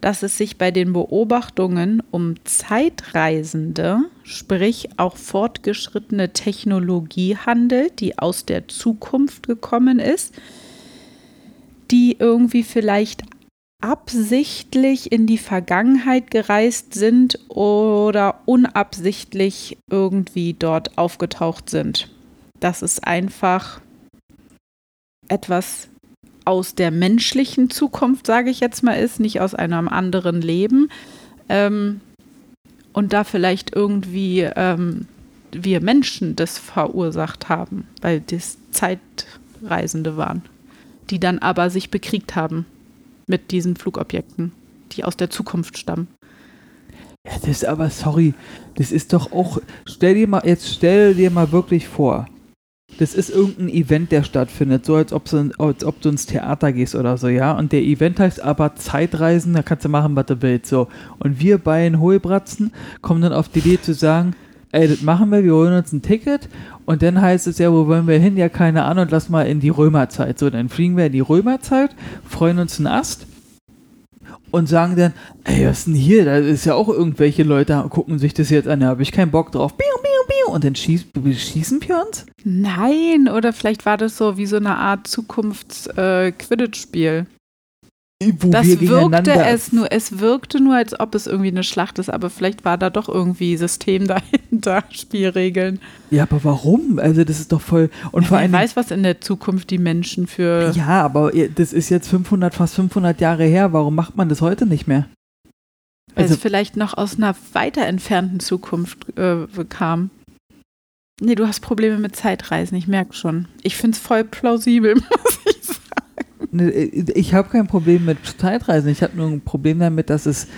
S1: dass es sich bei den Beobachtungen um Zeitreisende, sprich auch fortgeschrittene Technologie handelt, die aus der Zukunft gekommen ist, die irgendwie vielleicht absichtlich in die Vergangenheit gereist sind oder unabsichtlich irgendwie dort aufgetaucht sind. Das ist einfach etwas aus der menschlichen Zukunft, sage ich jetzt mal, ist, nicht aus einem anderen Leben. Ähm, und da vielleicht irgendwie ähm, wir Menschen das verursacht haben, weil das Zeitreisende waren, die dann aber sich bekriegt haben mit diesen Flugobjekten, die aus der Zukunft stammen.
S2: Ja, das ist aber, sorry, das ist doch auch, stell dir mal, jetzt stell dir mal wirklich vor, das ist irgendein Event, der stattfindet, so als ob, so, als ob du ins Theater gehst oder so, ja. Und der Event heißt aber Zeitreisen, da kannst du machen, was du willst, so. Und wir beiden Hohlbratzen kommen dann auf die Idee zu sagen, ey, das machen wir, wir holen uns ein Ticket und dann heißt es ja, wo wollen wir hin? Ja, keine Ahnung, lass mal in die Römerzeit. So, dann fliegen wir in die Römerzeit, freuen uns einen Ast und sagen dann, ey, was ist denn hier? Da ist ja auch irgendwelche Leute, gucken sich das jetzt an, da habe ich keinen Bock drauf. Biu, biu. Und dann schieß, schießen wir uns?
S1: Nein, oder vielleicht war das so wie so eine Art Zukunfts-Quidditch-Spiel. Äh, das wirkte es nur, es wirkte nur, als ob es irgendwie eine Schlacht ist, aber vielleicht war da doch irgendwie System [LAUGHS] dahinter, Spielregeln.
S2: Ja, aber warum? Also das ist doch voll und
S1: ja, vor allem weiß, was in der Zukunft die Menschen für
S2: Ja, aber das ist jetzt 500 fast 500 Jahre her, warum macht man das heute nicht mehr?
S1: Weil also, es vielleicht noch aus einer weiter entfernten Zukunft äh, kam. Nee, du hast Probleme mit Zeitreisen, ich merke schon. Ich finde es voll plausibel, [LAUGHS] muss ich sagen.
S2: ich habe kein Problem mit Zeitreisen. Ich habe nur ein Problem damit, dass es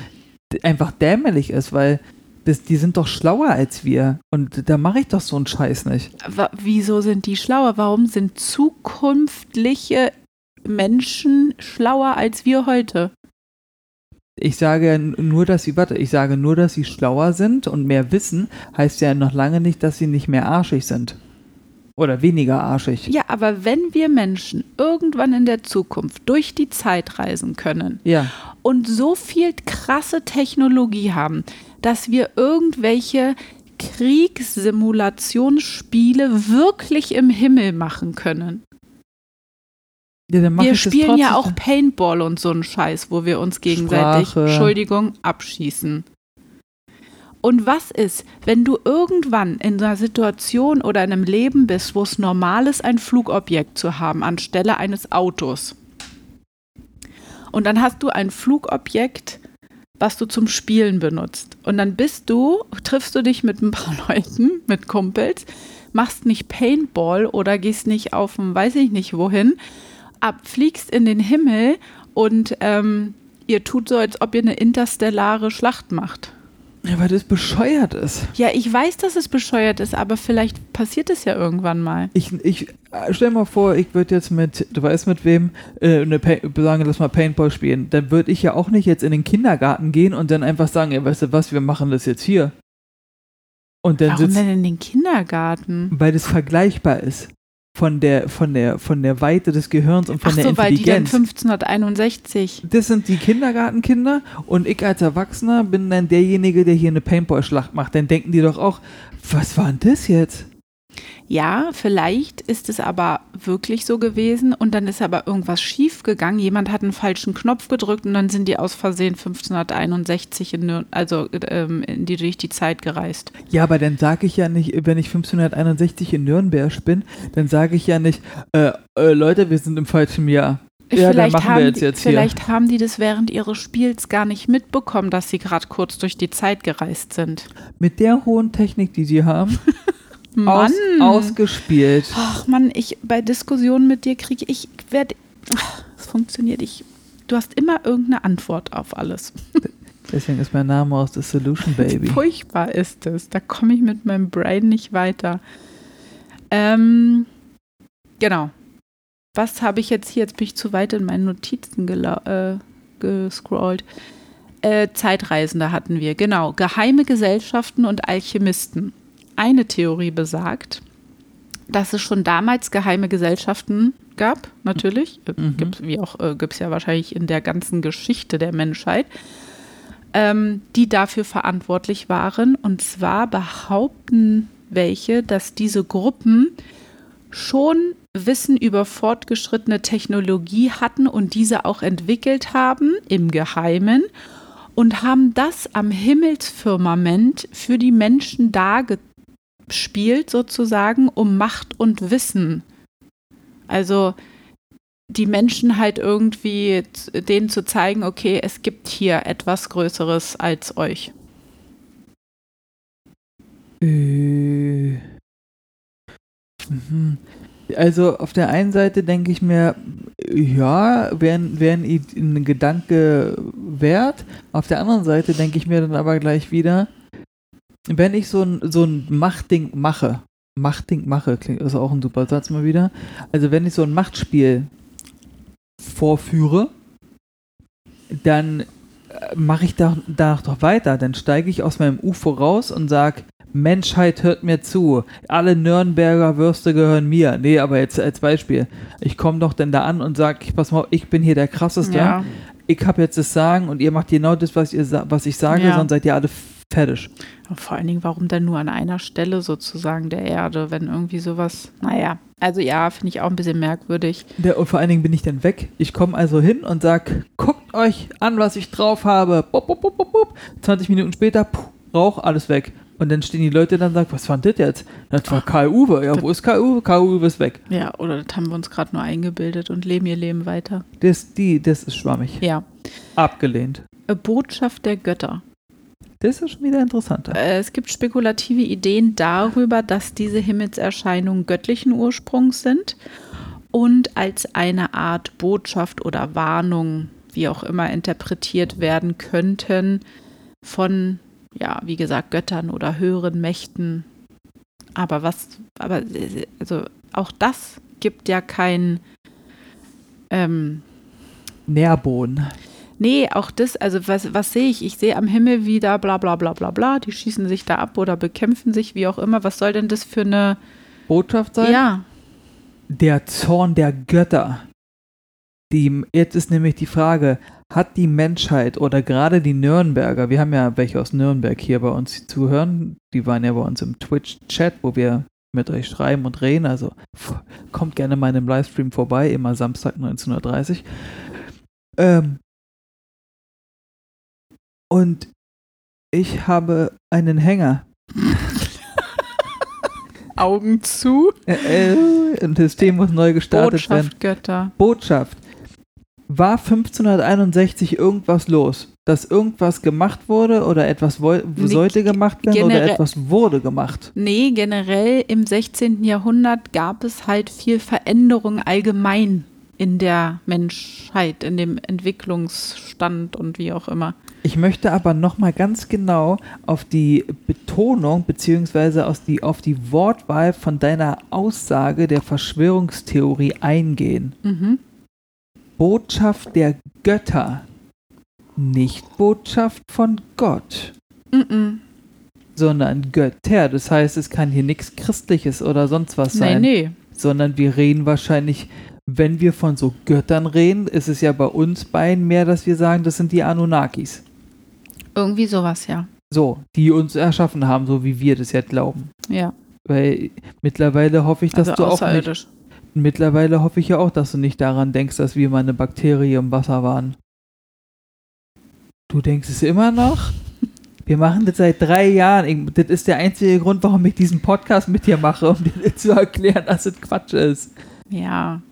S2: einfach dämlich ist, weil das, die sind doch schlauer als wir. Und da mache ich doch so einen Scheiß nicht.
S1: Aber wieso sind die schlauer? Warum sind zukünftige Menschen schlauer als wir heute?
S2: Ich sage nur, dass sie, warte, ich sage nur, dass sie schlauer sind und mehr wissen, heißt ja noch lange nicht, dass sie nicht mehr arschig sind. Oder weniger arschig.
S1: Ja, aber wenn wir Menschen irgendwann in der Zukunft durch die Zeit reisen können
S2: ja.
S1: und so viel krasse Technologie haben, dass wir irgendwelche Kriegssimulationsspiele wirklich im Himmel machen können, ja, wir spielen ja auch Paintball und so einen Scheiß, wo wir uns gegenseitig, Sprache. Entschuldigung, abschießen. Und was ist, wenn du irgendwann in einer Situation oder in einem Leben bist, wo es normal ist, ein Flugobjekt zu haben anstelle eines Autos? Und dann hast du ein Flugobjekt, was du zum Spielen benutzt. Und dann bist du, triffst du dich mit ein paar [LAUGHS] Leuten, mit Kumpels, machst nicht Paintball oder gehst nicht auf ein, weiß ich nicht wohin, ab, fliegst in den Himmel und ähm, ihr tut so, als ob ihr eine interstellare Schlacht macht.
S2: Ja, weil das bescheuert ist.
S1: Ja, ich weiß, dass es bescheuert ist, aber vielleicht passiert es ja irgendwann mal.
S2: Ich, ich stell mal vor, ich würde jetzt mit, du weißt mit wem, äh, eine sagen, lass mal Paintball spielen. Dann würde ich ja auch nicht jetzt in den Kindergarten gehen und dann einfach sagen, ja, weißt du was, wir machen das jetzt hier.
S1: Und dann Warum denn in den Kindergarten?
S2: Weil das vergleichbar ist von der, von der, von der Weite des Gehirns und von Ach der so, Intelligenz. Weil die
S1: dann 1561.
S2: Das sind die Kindergartenkinder und ich als Erwachsener bin dann derjenige, der hier eine Paintball-Schlacht macht. Dann denken die doch auch, was war denn das jetzt?
S1: Ja, vielleicht ist es aber wirklich so gewesen und dann ist aber irgendwas schief gegangen. Jemand hat einen falschen Knopf gedrückt und dann sind die aus Versehen 1561 in, also ähm, in die durch die Zeit gereist.
S2: Ja, aber dann sage ich ja nicht, wenn ich 1561 in Nürnberg bin, dann sage ich ja nicht, äh, äh, Leute, wir sind im falschen Jahr.
S1: Ja, vielleicht haben, wir jetzt, jetzt Vielleicht haben die das während ihres Spiels gar nicht mitbekommen, dass sie gerade kurz durch die Zeit gereist sind.
S2: Mit der hohen Technik, die sie haben. [LAUGHS] Mann. Aus, ausgespielt.
S1: Ach Mann, ich bei Diskussionen mit dir kriege ich werde es funktioniert ich du hast immer irgendeine Antwort auf alles. [LAUGHS]
S2: Deswegen ist mein Name aus The Solution [LAUGHS] Baby.
S1: Furchtbar ist es. Da komme ich mit meinem Brain nicht weiter. Ähm, genau. Was habe ich jetzt hier? Jetzt bin ich zu weit in meinen Notizen äh, gescrollt. Äh, Zeitreisende hatten wir, genau. Geheime Gesellschaften und Alchemisten. Eine Theorie besagt, dass es schon damals geheime Gesellschaften gab, natürlich. Äh,
S2: Mhm.
S1: Gibt's, wie auch äh, gibt es ja wahrscheinlich in der ganzen Geschichte der Menschheit, ähm, die dafür verantwortlich waren. Und zwar behaupten welche, dass diese Gruppen schon Wissen über fortgeschrittene Technologie hatten und diese auch entwickelt haben im Geheimen und haben das am Himmelsfirmament für die Menschen dargespielt, sozusagen, um Macht und Wissen. Also die Menschen halt irgendwie denen zu zeigen, okay, es gibt hier etwas Größeres als euch.
S2: Äh. Mhm. Also auf der einen Seite denke ich mir, ja, wäre wär ein Gedanke wert. Auf der anderen Seite denke ich mir dann aber gleich wieder, wenn ich so ein, so ein Machtding mache, Machtding mache, klingt ist auch ein super Satz mal wieder. Also wenn ich so ein Machtspiel vorführe, dann äh, mache ich da, da doch weiter. Dann steige ich aus meinem UFO raus und sage, Menschheit hört mir zu. Alle Nürnberger Würste gehören mir. Nee, aber jetzt als Beispiel. Ich komme doch dann da an und sage, pass mal, auf, ich bin hier der krasseste.
S1: Ja,
S2: Ich habe jetzt das Sagen und ihr macht genau das, was, ihr, was ich sage,
S1: Ja.
S2: sonst seid ihr alle fertig.
S1: vor allen Dingen, warum denn nur an einer Stelle sozusagen der Erde, wenn irgendwie sowas, naja, also ja, finde ich auch ein bisschen merkwürdig.
S2: Der, und vor allen Dingen bin ich dann weg. Ich komme also hin und sag, guckt euch an, was ich drauf habe. Bup, bup, bup, bup. 20 Minuten später, puh, Rauch, alles weg. Und dann stehen die Leute dann und sagen, was war das jetzt? Das war Karl Uwe. Ja, wo ist Karl Uwe? Karl Uwe ist weg.
S1: Ja, oder das haben wir uns gerade nur eingebildet und leben ihr Leben weiter.
S2: Das, die, das ist schwammig.
S1: Ja.
S2: Abgelehnt.
S1: Botschaft der Götter.
S2: Das ist schon wieder interessanter.
S1: Äh, Es gibt spekulative Ideen darüber, dass diese Himmelserscheinungen göttlichen Ursprungs sind und als eine Art Botschaft oder Warnung, wie auch immer, interpretiert werden könnten von, ja, wie gesagt, Göttern oder höheren Mächten. Aber was, aber also auch das gibt ja kein, ähm,
S2: Nährboden.
S1: Nee, auch das, also was, was sehe ich? Ich sehe am Himmel wieder bla bla bla bla bla, die schießen sich da ab oder bekämpfen sich, wie auch immer. Was soll denn das für eine.
S2: Botschaft sein?
S1: Ja,
S2: Der Zorn der Götter. Die, jetzt ist nämlich die Frage, hat die Menschheit oder gerade die Nürnberger, wir haben ja welche aus Nürnberg hier bei uns zuhören, die waren ja bei uns im Twitch-Chat, wo wir mit euch schreiben und reden, also kommt gerne mal in einem Livestream vorbei, immer Samstag 19.30 Uhr. Ähm, und ich habe einen Hänger. [LAUGHS]
S1: Augen zu.
S2: Äh, äh, und das System muss neu gestartet werden.
S1: Botschaft Götter.
S2: Botschaft. War 1561 irgendwas los? Dass irgendwas gemacht wurde oder etwas
S1: Nee,
S2: sollte gemacht werden oder etwas wurde gemacht?
S1: Nee, generell im 16. Jahrhundert gab es halt viel Veränderung allgemein in der Menschheit, in dem Entwicklungsstand und wie auch immer.
S2: Ich möchte aber nochmal ganz genau auf die Betonung beziehungsweise aus die, auf die Wortwahl von deiner Aussage der Verschwörungstheorie eingehen.
S1: Mhm.
S2: Botschaft der Götter, nicht Botschaft von Gott.
S1: Mhm.
S2: sondern Götter. Das heißt, es kann hier nichts Christliches oder sonst was
S1: Nee,
S2: sein,
S1: nee.
S2: sondern wir reden wahrscheinlich, wenn wir von so Göttern reden, ist es ja bei uns beiden mehr, dass wir sagen, das sind die Anunnakis.
S1: Irgendwie sowas, ja.
S2: So, die uns erschaffen haben, so wie wir das jetzt glauben.
S1: Ja.
S2: Weil mittlerweile hoffe ich, dass
S1: Also
S2: du auch nicht, mittlerweile hoffe ich ja auch, dass du nicht daran denkst, dass wir mal eine Bakterie im Wasser waren. Du denkst es immer noch? [LAUGHS] Wir machen das seit drei Jahren. Das ist der einzige Grund, warum ich diesen Podcast mit dir mache, um dir zu erklären, dass es Quatsch ist.
S1: Ja.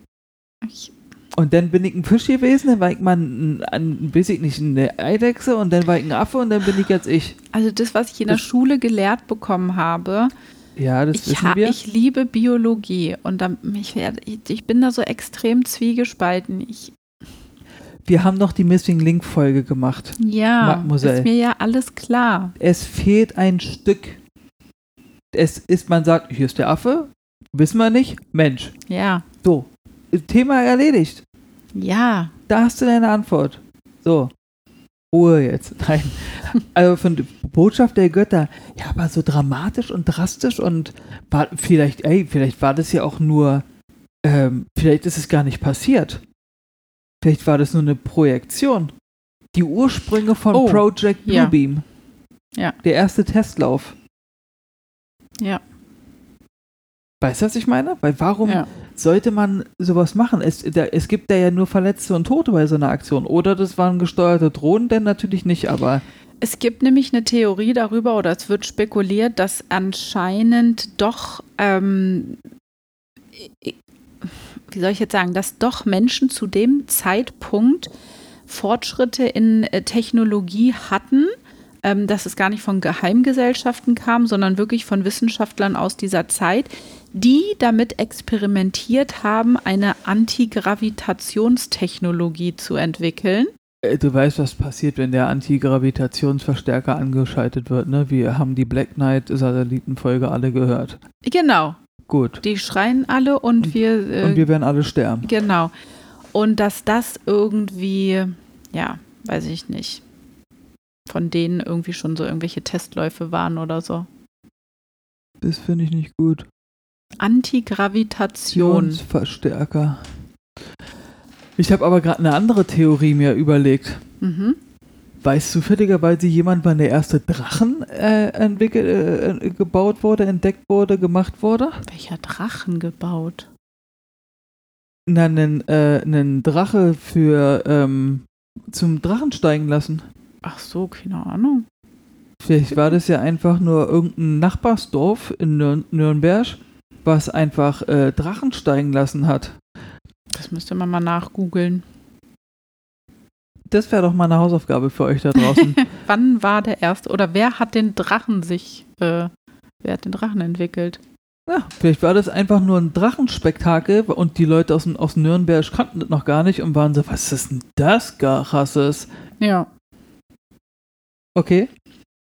S1: Ich,
S2: Und dann bin ich ein Fisch gewesen, dann war ich mal ein, ein, weiß ich nicht, eine Eidechse und dann war ich ein Affe und dann bin ich jetzt ich.
S1: also das, was ich in der
S2: Das-
S1: Schule gelehrt bekommen habe,
S2: Ja, das
S1: ich,
S2: wissen wir.
S1: ich liebe Biologie und dann, ich, werd- ich, ich bin da so extrem zwiegespalten. Ich,
S2: wir haben doch die Missing Link Folge gemacht.
S1: ja,
S2: Mademoiselle.
S1: ist mir ja alles klar.
S2: Es fehlt ein Stück. Es ist, man sagt, hier ist der Affe, wissen wir nicht, Mensch.
S1: Ja,
S2: So, Thema erledigt.
S1: ja.
S2: Da hast du deine Antwort. So. Ruhe jetzt. [LAUGHS] Nein. Also von der Botschaft der Götter. Ja, aber so dramatisch und drastisch und war vielleicht, ey, vielleicht war das ja auch nur ähm, vielleicht ist es gar nicht passiert. Vielleicht war das nur eine Projektion. Die Ursprünge von
S1: Oh,
S2: Project
S1: ja.
S2: Bluebeam.
S1: Ja.
S2: Der erste Testlauf.
S1: Ja.
S2: Weißt du, was ich meine? Weil warum
S1: Ja.
S2: sollte man sowas machen? Es, da, es gibt da ja nur Verletzte und Tote bei so einer Aktion. Oder das waren gesteuerte Drohnen, denn natürlich nicht, aber
S1: Es gibt nämlich eine Theorie darüber, oder es wird spekuliert, dass anscheinend doch, ähm, wie soll ich jetzt sagen, dass doch Menschen zu dem Zeitpunkt Fortschritte in äh, Technologie hatten, ähm, dass es gar nicht von Geheimgesellschaften kam, sondern wirklich von Wissenschaftlern aus dieser Zeit, die damit experimentiert haben, eine Antigravitationstechnologie zu entwickeln.
S2: äh, du weißt, was passiert, wenn der Antigravitationsverstärker angeschaltet wird, ne? Wir haben die Black Knight Satellitenfolge alle gehört.
S1: Genau,
S2: Gut.
S1: Die schreien alle und
S2: Und-
S1: wir, äh,
S2: Und wir werden alle sterben.
S1: genau. Und dass das irgendwie, ja, weiß ich nicht, von denen irgendwie schon so irgendwelche Testläufe waren oder so.
S2: Das finde ich nicht gut.
S1: Antigravitation.
S2: Verstärker. Ich habe aber gerade eine andere Theorie mir überlegt.
S1: Mhm.
S2: Weiß zufälligerweise jemand, wann der erste Drachen äh, entwickelt, äh, gebaut wurde, entdeckt wurde, gemacht wurde?
S1: Welcher Drachen gebaut?
S2: Na, einen, äh, einen Drache für ähm, zum Drachen steigen lassen.
S1: Ach so, keine Ahnung.
S2: Vielleicht war das ja einfach nur irgendein Nachbarsdorf in Nür Nürnberg, was einfach äh, Drachen steigen lassen hat.
S1: Das müsste man mal nachgoogeln.
S2: Das wäre doch mal eine Hausaufgabe für euch da draußen. [LAUGHS]
S1: Wann war der erste oder wer hat den Drachen sich, äh, wer hat den Drachen entwickelt?
S2: ja, vielleicht war das einfach nur ein Drachenspektakel und die Leute aus, aus Nürnberg kannten das noch gar nicht und waren so, was ist denn das gar krasses?
S1: Ja.
S2: Okay,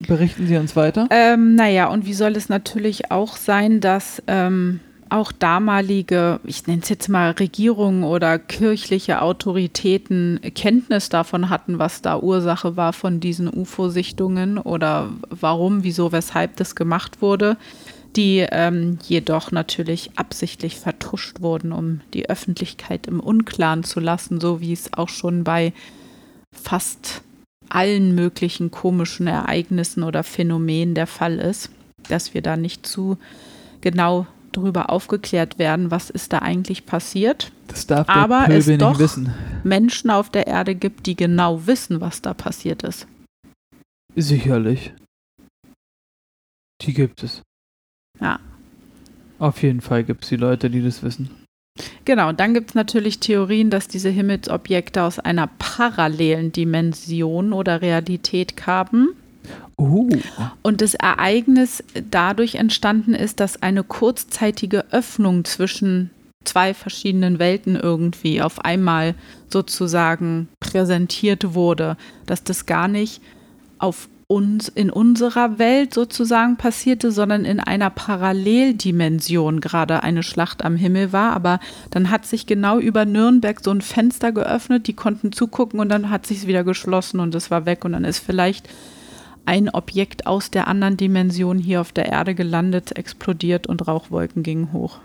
S2: berichten Sie uns weiter.
S1: Ähm, naja, und wie soll es natürlich auch sein, dass ähm, auch damalige, ich nenne es jetzt mal Regierungen oder kirchliche Autoritäten Kenntnis davon hatten, was da Ursache war von diesen UFO-Sichtungen oder warum, wieso, weshalb das gemacht wurde, die ähm, jedoch natürlich absichtlich vertuscht wurden, um die Öffentlichkeit im Unklaren zu lassen, so wie es auch schon bei fast allen möglichen komischen Ereignissen oder Phänomenen der Fall ist, dass wir da nicht zu genau darüber aufgeklärt werden, was ist da eigentlich passiert.
S2: Das darf der
S1: aber
S2: Pöbel
S1: es
S2: nicht
S1: doch-
S2: wissen.
S1: Menschen auf der Erde gibt, die genau wissen, was da passiert ist.
S2: Sicherlich. Die gibt es.
S1: Ja.
S2: Auf jeden Fall gibt es die Leute, die das wissen.
S1: Genau, und dann gibt es natürlich Theorien, dass diese Himmelsobjekte aus einer parallelen Dimension oder Realität kamen.
S2: Uh,
S1: Und das Ereignis dadurch entstanden ist, dass eine kurzzeitige Öffnung zwischen zwei verschiedenen Welten irgendwie auf einmal sozusagen präsentiert wurde, dass das gar nicht auf uns in unserer Welt sozusagen passierte, sondern in einer Paralleldimension gerade eine Schlacht am Himmel war. Aber dann hat sich genau über Nürnberg so ein Fenster geöffnet, die konnten zugucken und dann hat sich es wieder geschlossen und es war weg und dann ist vielleicht ein Objekt aus der anderen Dimension hier auf der Erde gelandet, explodiert und Rauchwolken gingen hoch.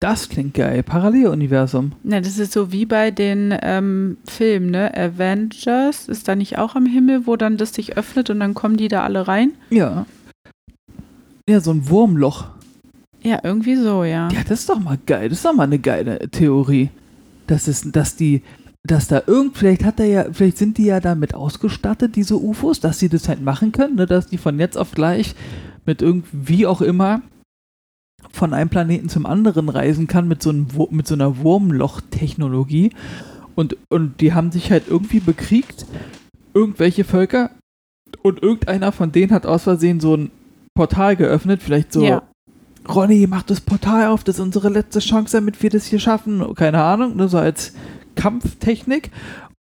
S2: Das klingt geil. Paralleluniversum.
S1: Na, das ist so wie bei den ähm, Filmen, ne? Avengers ist da nicht auch am Himmel, wo dann das sich öffnet und dann kommen die da alle rein?
S2: Ja. Ja, so ein Wurmloch.
S1: Ja, irgendwie so, ja.
S2: Ja, das ist doch mal geil. Das ist doch mal eine geile Theorie. Das ist, dass die, dass da irgend, vielleicht hat er ja, vielleicht sind die ja damit ausgestattet, diese UFOs, dass sie das halt machen können, ne? dass die von jetzt auf gleich mit irgendwie auch immer von einem Planeten zum anderen reisen kann mit so, einem, mit so einer Wurmloch-Technologie. Und, und die haben sich halt irgendwie bekriegt, irgendwelche Völker, und irgendeiner von denen hat aus Versehen so ein Portal geöffnet, vielleicht so,
S1: Ja.
S2: Ronny, mach das Portal auf, das ist unsere letzte Chance, damit wir das hier schaffen. Keine Ahnung, nur so als Kampftechnik.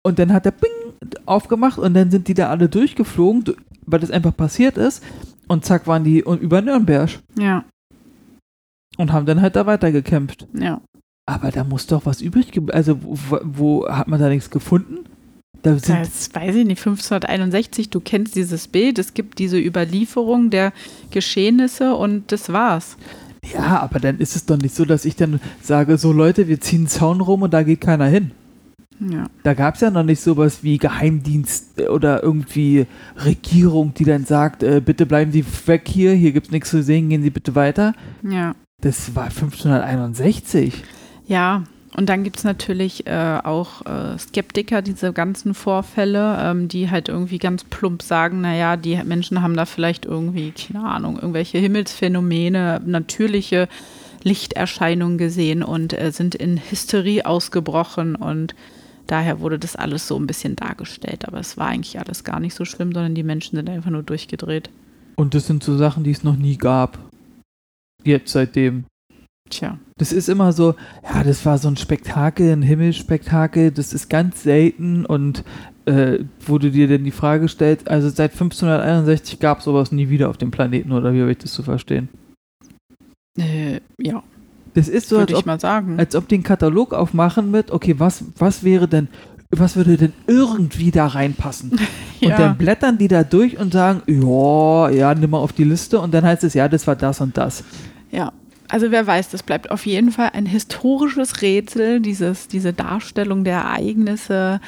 S2: Und dann hat er Bing aufgemacht und dann sind die da alle durchgeflogen, du- weil das einfach passiert ist. Und zack waren die über Nürnberg
S1: Ja,
S2: und haben dann halt da weitergekämpft.
S1: ja.
S2: Aber da muss doch was übrig geblieben. Also, wo, wo hat man da nichts gefunden? Da sind,
S1: Das weiß ich nicht, 1561, du kennst dieses Bild, es gibt diese Überlieferung der Geschehnisse und das war's.
S2: Ja, aber dann ist es doch nicht so, dass ich dann sage, so Leute, wir ziehen einen Zaun rum und da geht keiner hin.
S1: Ja.
S2: Da gab es ja noch nicht sowas wie Geheimdienst oder irgendwie Regierung, die dann sagt, äh, bitte bleiben Sie weg hier, hier gibt es nichts zu sehen, gehen Sie bitte weiter.
S1: Ja.
S2: Das war 1561.
S1: Ja, und dann gibt es natürlich äh, auch äh, Skeptiker, diese ganzen Vorfälle, ähm, die halt irgendwie ganz plump sagen, naja, die Menschen haben da vielleicht irgendwie, keine Ahnung, irgendwelche Himmelsphänomene, natürliche Lichterscheinungen gesehen und äh, sind in Hysterie ausgebrochen und daher wurde das alles so ein bisschen dargestellt. Aber es war eigentlich alles gar nicht so schlimm, sondern die Menschen sind einfach nur durchgedreht.
S2: Und das sind so Sachen, die es noch nie gab. Jetzt seitdem.
S1: Tja.
S2: Das ist immer so, ja, das war so ein Spektakel, ein Himmelsspektakel, das ist ganz selten und äh, wo du dir denn die Frage stellst, also seit 1561 gab es sowas nie wieder auf dem Planeten, oder wie habe ich das zu verstehen?
S1: Äh, ja,
S2: Das ist so, als
S1: würde ich
S2: ob,
S1: mal sagen.
S2: als ob die einen Katalog aufmachen mit, okay, was, was wäre denn, was würde denn irgendwie da reinpassen? [LAUGHS] Und
S1: Ja.
S2: dann blättern die da durch und sagen, ja, ja, nimm mal auf die Liste und dann heißt es, ja, das war das und das.
S1: Ja, also wer weiß, das bleibt auf jeden Fall ein historisches Rätsel, dieses, diese Darstellung der Ereignisse.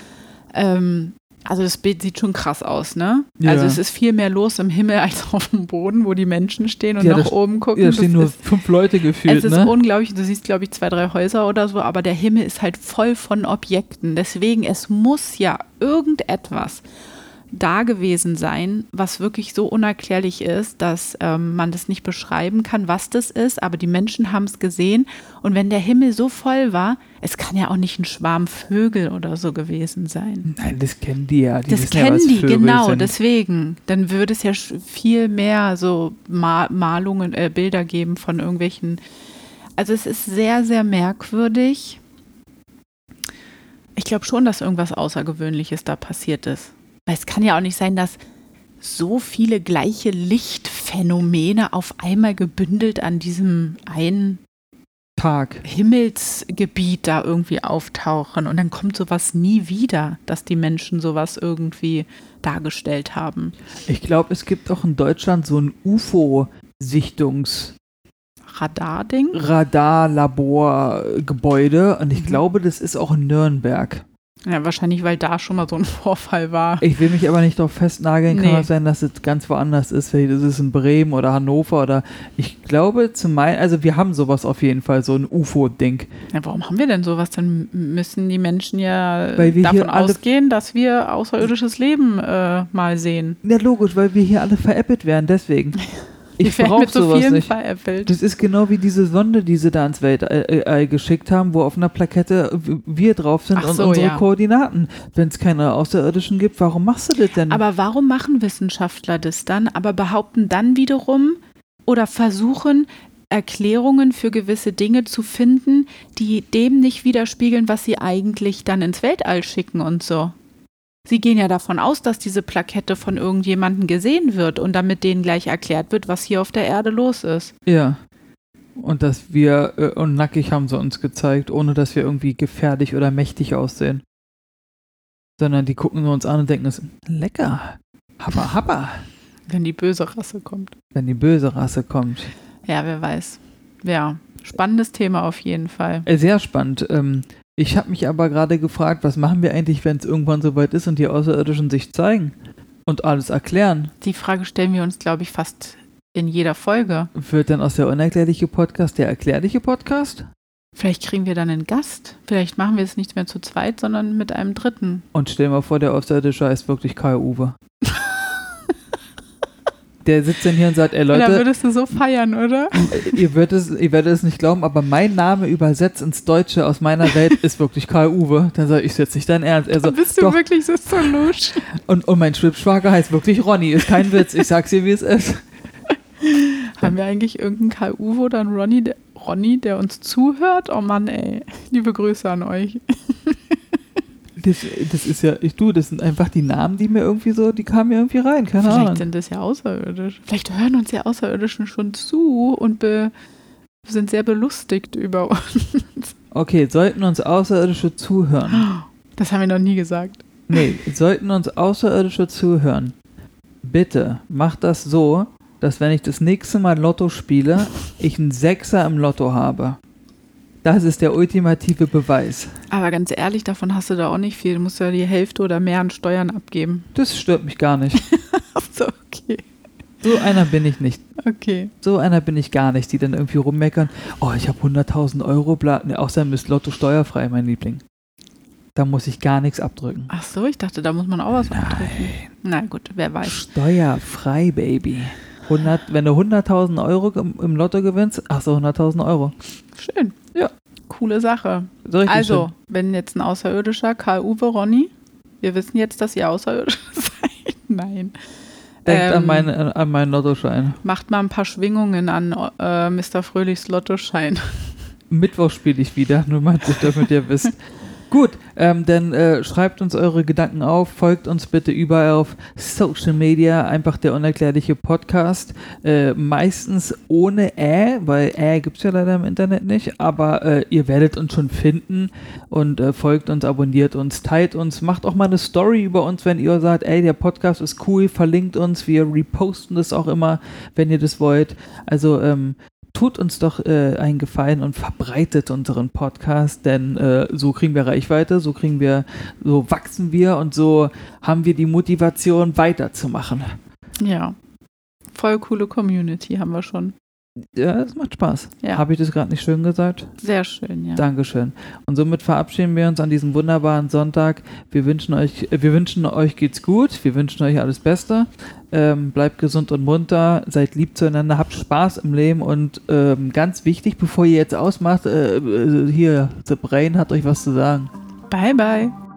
S1: Ähm, also das Bild sieht schon krass aus, ne?
S2: Ja.
S1: Also es ist viel mehr los im Himmel [LAUGHS] als auf dem Boden, wo die Menschen stehen und
S2: Ja,
S1: nach
S2: das-
S1: oben gucken.
S2: Ja, da stehen
S1: Das
S2: nur
S1: ist,
S2: fünf Leute gefühlt,
S1: es ist
S2: ne?
S1: unglaublich, du siehst, glaube ich, zwei, drei Häuser oder so, aber der Himmel ist halt voll von Objekten. Deswegen, es muss ja irgendetwas da gewesen sein, was wirklich so unerklärlich ist, dass ähm, man das nicht beschreiben kann, was das ist, aber die Menschen haben es gesehen. Und wenn der Himmel so voll war, es kann ja auch nicht ein Schwarm Vögel oder so gewesen sein.
S2: Nein, das kennen die ja. Die
S1: Das
S2: ja,
S1: kennen
S2: was
S1: die, genau,
S2: sind.
S1: deswegen. Dann würde es ja viel mehr so Ma Malungen, äh, Bilder geben von irgendwelchen. Also es ist sehr, sehr merkwürdig. Ich glaube schon, dass irgendwas Außergewöhnliches da passiert ist. Weil es kann ja auch nicht sein, dass so viele gleiche Lichtphänomene auf einmal gebündelt an diesem einen
S2: Tag.
S1: Himmelsgebiet da irgendwie auftauchen und dann kommt sowas nie wieder, dass die Menschen sowas irgendwie dargestellt haben.
S2: Ich glaube, es gibt auch in Deutschland so ein UFO-Sichtungs-
S1: Radar-Ding?
S2: Radarlaborgebäude und ich
S1: Mhm.
S2: glaube, das ist auch in Nürnberg.
S1: Ja, wahrscheinlich, weil da schon mal so ein [LAUGHS] Vorfall war.
S2: Ich will mich aber nicht darauf festnageln, kann
S1: Nee.
S2: auch sein, dass es ganz woanders ist. Vielleicht ist es in Bremen oder Hannover oder ich glaube zu meinen, also wir haben sowas auf jeden Fall, so ein UFO-Ding.
S1: Ja, warum haben wir denn sowas? Dann müssen die Menschen ja
S2: Weil wir hier
S1: davon ausgehen, dass wir außerirdisches Leben äh, mal sehen.
S2: Ja, logisch, weil wir hier alle veräppelt werden, deswegen. [LAUGHS] Ich brauche sowas nicht.
S1: veräppelt.
S2: Das ist genau wie diese Sonde, die sie da ins Weltall geschickt haben, wo auf einer Plakette wir drauf sind
S1: Ach
S2: und
S1: so,
S2: unsere
S1: ja.
S2: Koordinaten. Wenn es keine Außerirdischen gibt, warum machst du das denn?
S1: Aber warum machen Wissenschaftler das dann, aber behaupten dann wiederum oder versuchen, Erklärungen für gewisse Dinge zu finden, die dem nicht widerspiegeln, was sie eigentlich dann ins Weltall schicken und so? Sie gehen ja davon aus, dass diese Plakette von irgendjemandem gesehen wird und damit denen gleich erklärt wird, was hier auf der Erde los ist.
S2: ja. Und dass wir, äh, und nackig haben sie uns gezeigt, ohne dass wir irgendwie gefährlich oder mächtig aussehen. Sondern die gucken nur uns an und denken, es lecker. Habba, habba.
S1: Wenn die böse Rasse kommt.
S2: Wenn die böse Rasse kommt.
S1: Ja, wer weiß. Ja, spannendes Thema auf jeden Fall.
S2: Äh, Sehr spannend. Ähm, ich habe mich aber gerade gefragt, was machen wir eigentlich, wenn es irgendwann soweit ist und die Außerirdischen sich zeigen und alles erklären?
S1: Die Frage stellen wir uns, glaube ich, fast in jeder Folge.
S2: Wird dann aus der unerklärliche Podcast der erklärliche Podcast?
S1: Vielleicht kriegen wir dann einen Gast. Vielleicht machen wir es nicht mehr zu zweit, sondern mit einem Dritten.
S2: Und stell mal vor, der Außerirdische heißt wirklich Kai Uwe. Der sitzt dann hier und sagt, ey Leute,
S1: würdest du so feiern, oder?
S2: ihr werdet, es, ihr werdet es nicht glauben, aber mein Name übersetzt ins Deutsche aus meiner Welt ist wirklich Kai Uwe. Dann sage ich, ist jetzt nicht dein Ernst. Er so,
S1: Bist du
S2: doch.
S1: wirklich so lusch?
S2: Und, und mein Schwibschwager heißt wirklich Ronny. Ist kein Witz. Ich sag's dir, wie es ist. [LAUGHS]
S1: Haben wir eigentlich irgendeinen Karl Uwe oder einen Ronny, der, Ronny, der uns zuhört? Oh Mann, ey. Liebe Grüße an euch. [LAUGHS]
S2: Das, das ist ja, ich du, das sind einfach die Namen, die mir irgendwie so, die kamen mir irgendwie rein. Keine
S1: Vielleicht
S2: Ahnung.
S1: sind das ja außerirdisch. Vielleicht hören uns ja Außerirdischen schon zu und be, sind sehr belustigt über uns.
S2: Okay, sollten uns Außerirdische zuhören.
S1: Das haben wir noch nie gesagt.
S2: Nee, sollten uns Außerirdische zuhören. Bitte macht das so, dass wenn ich das nächste Mal Lotto spiele, ich einen Sechser im Lotto habe. Das ist der ultimative Beweis.
S1: Aber ganz ehrlich, davon hast du da auch nicht viel. Du musst ja die Hälfte oder mehr an Steuern abgeben.
S2: Das stört mich gar nicht. [LAUGHS]
S1: So, okay.
S2: So einer bin ich nicht.
S1: Okay.
S2: So einer bin ich gar nicht, die dann irgendwie rummeckern. Oh, ich habe 100.000 Euro. Bla. Nee, außerdem ist Lotto steuerfrei, mein Liebling. Da muss ich gar nichts abdrücken.
S1: Ach so, ich dachte, da muss man auch was
S2: Nein.
S1: abdrücken. Na gut, wer weiß.
S2: Steuerfrei, Baby. 100, wenn du 100.000 Euro im, im Lotto gewinnst, ach so, 100.000 Euro.
S1: Schön. Coole Sache.
S2: So
S1: Also,
S2: schön.
S1: wenn jetzt ein Außerirdischer, Karl-Uwe, Ronny, wir wissen jetzt, dass ihr Außerirdische [LAUGHS] seid. Nein.
S2: Denkt an,
S1: ähm,
S2: meinen, an meinen Lottoschein.
S1: Macht mal ein paar Schwingungen an äh, Mr. Fröhlichs Lottoschein.
S2: Mittwoch spiele ich wieder, nur mal, damit ihr wisst. [LAUGHS] Gut, ähm, dann äh, schreibt uns eure Gedanken auf, folgt uns bitte überall auf Social Media, einfach der unerklärliche Podcast. Äh, meistens ohne Ä, weil Ä gibt es ja leider im Internet nicht, aber äh, ihr werdet uns schon finden und äh, folgt uns, abonniert uns, teilt uns, macht auch mal eine Story über uns, wenn ihr sagt, ey, der Podcast ist cool, verlinkt uns, wir reposten das auch immer, wenn ihr das wollt. Also ähm, tut uns doch äh, einen Gefallen und verbreitet unseren Podcast, denn äh, so kriegen wir Reichweite, so kriegen wir, so wachsen wir und so haben wir die Motivation weiterzumachen.
S1: Ja. Voll coole Community haben wir schon.
S2: Ja, es macht Spaß.
S1: Ja.
S2: Habe ich das gerade nicht schön gesagt?
S1: Sehr schön, ja.
S2: Dankeschön. Und somit verabschieden wir uns an diesem wunderbaren Sonntag. Wir wünschen euch, äh, wir wünschen euch geht's gut. Wir wünschen euch alles Beste. Ähm, bleibt gesund und munter. Seid lieb zueinander. Habt Spaß im Leben. Und ähm, ganz wichtig, bevor ihr jetzt ausmacht, äh, äh, hier, The Brain hat euch was zu sagen.
S1: Bye, bye.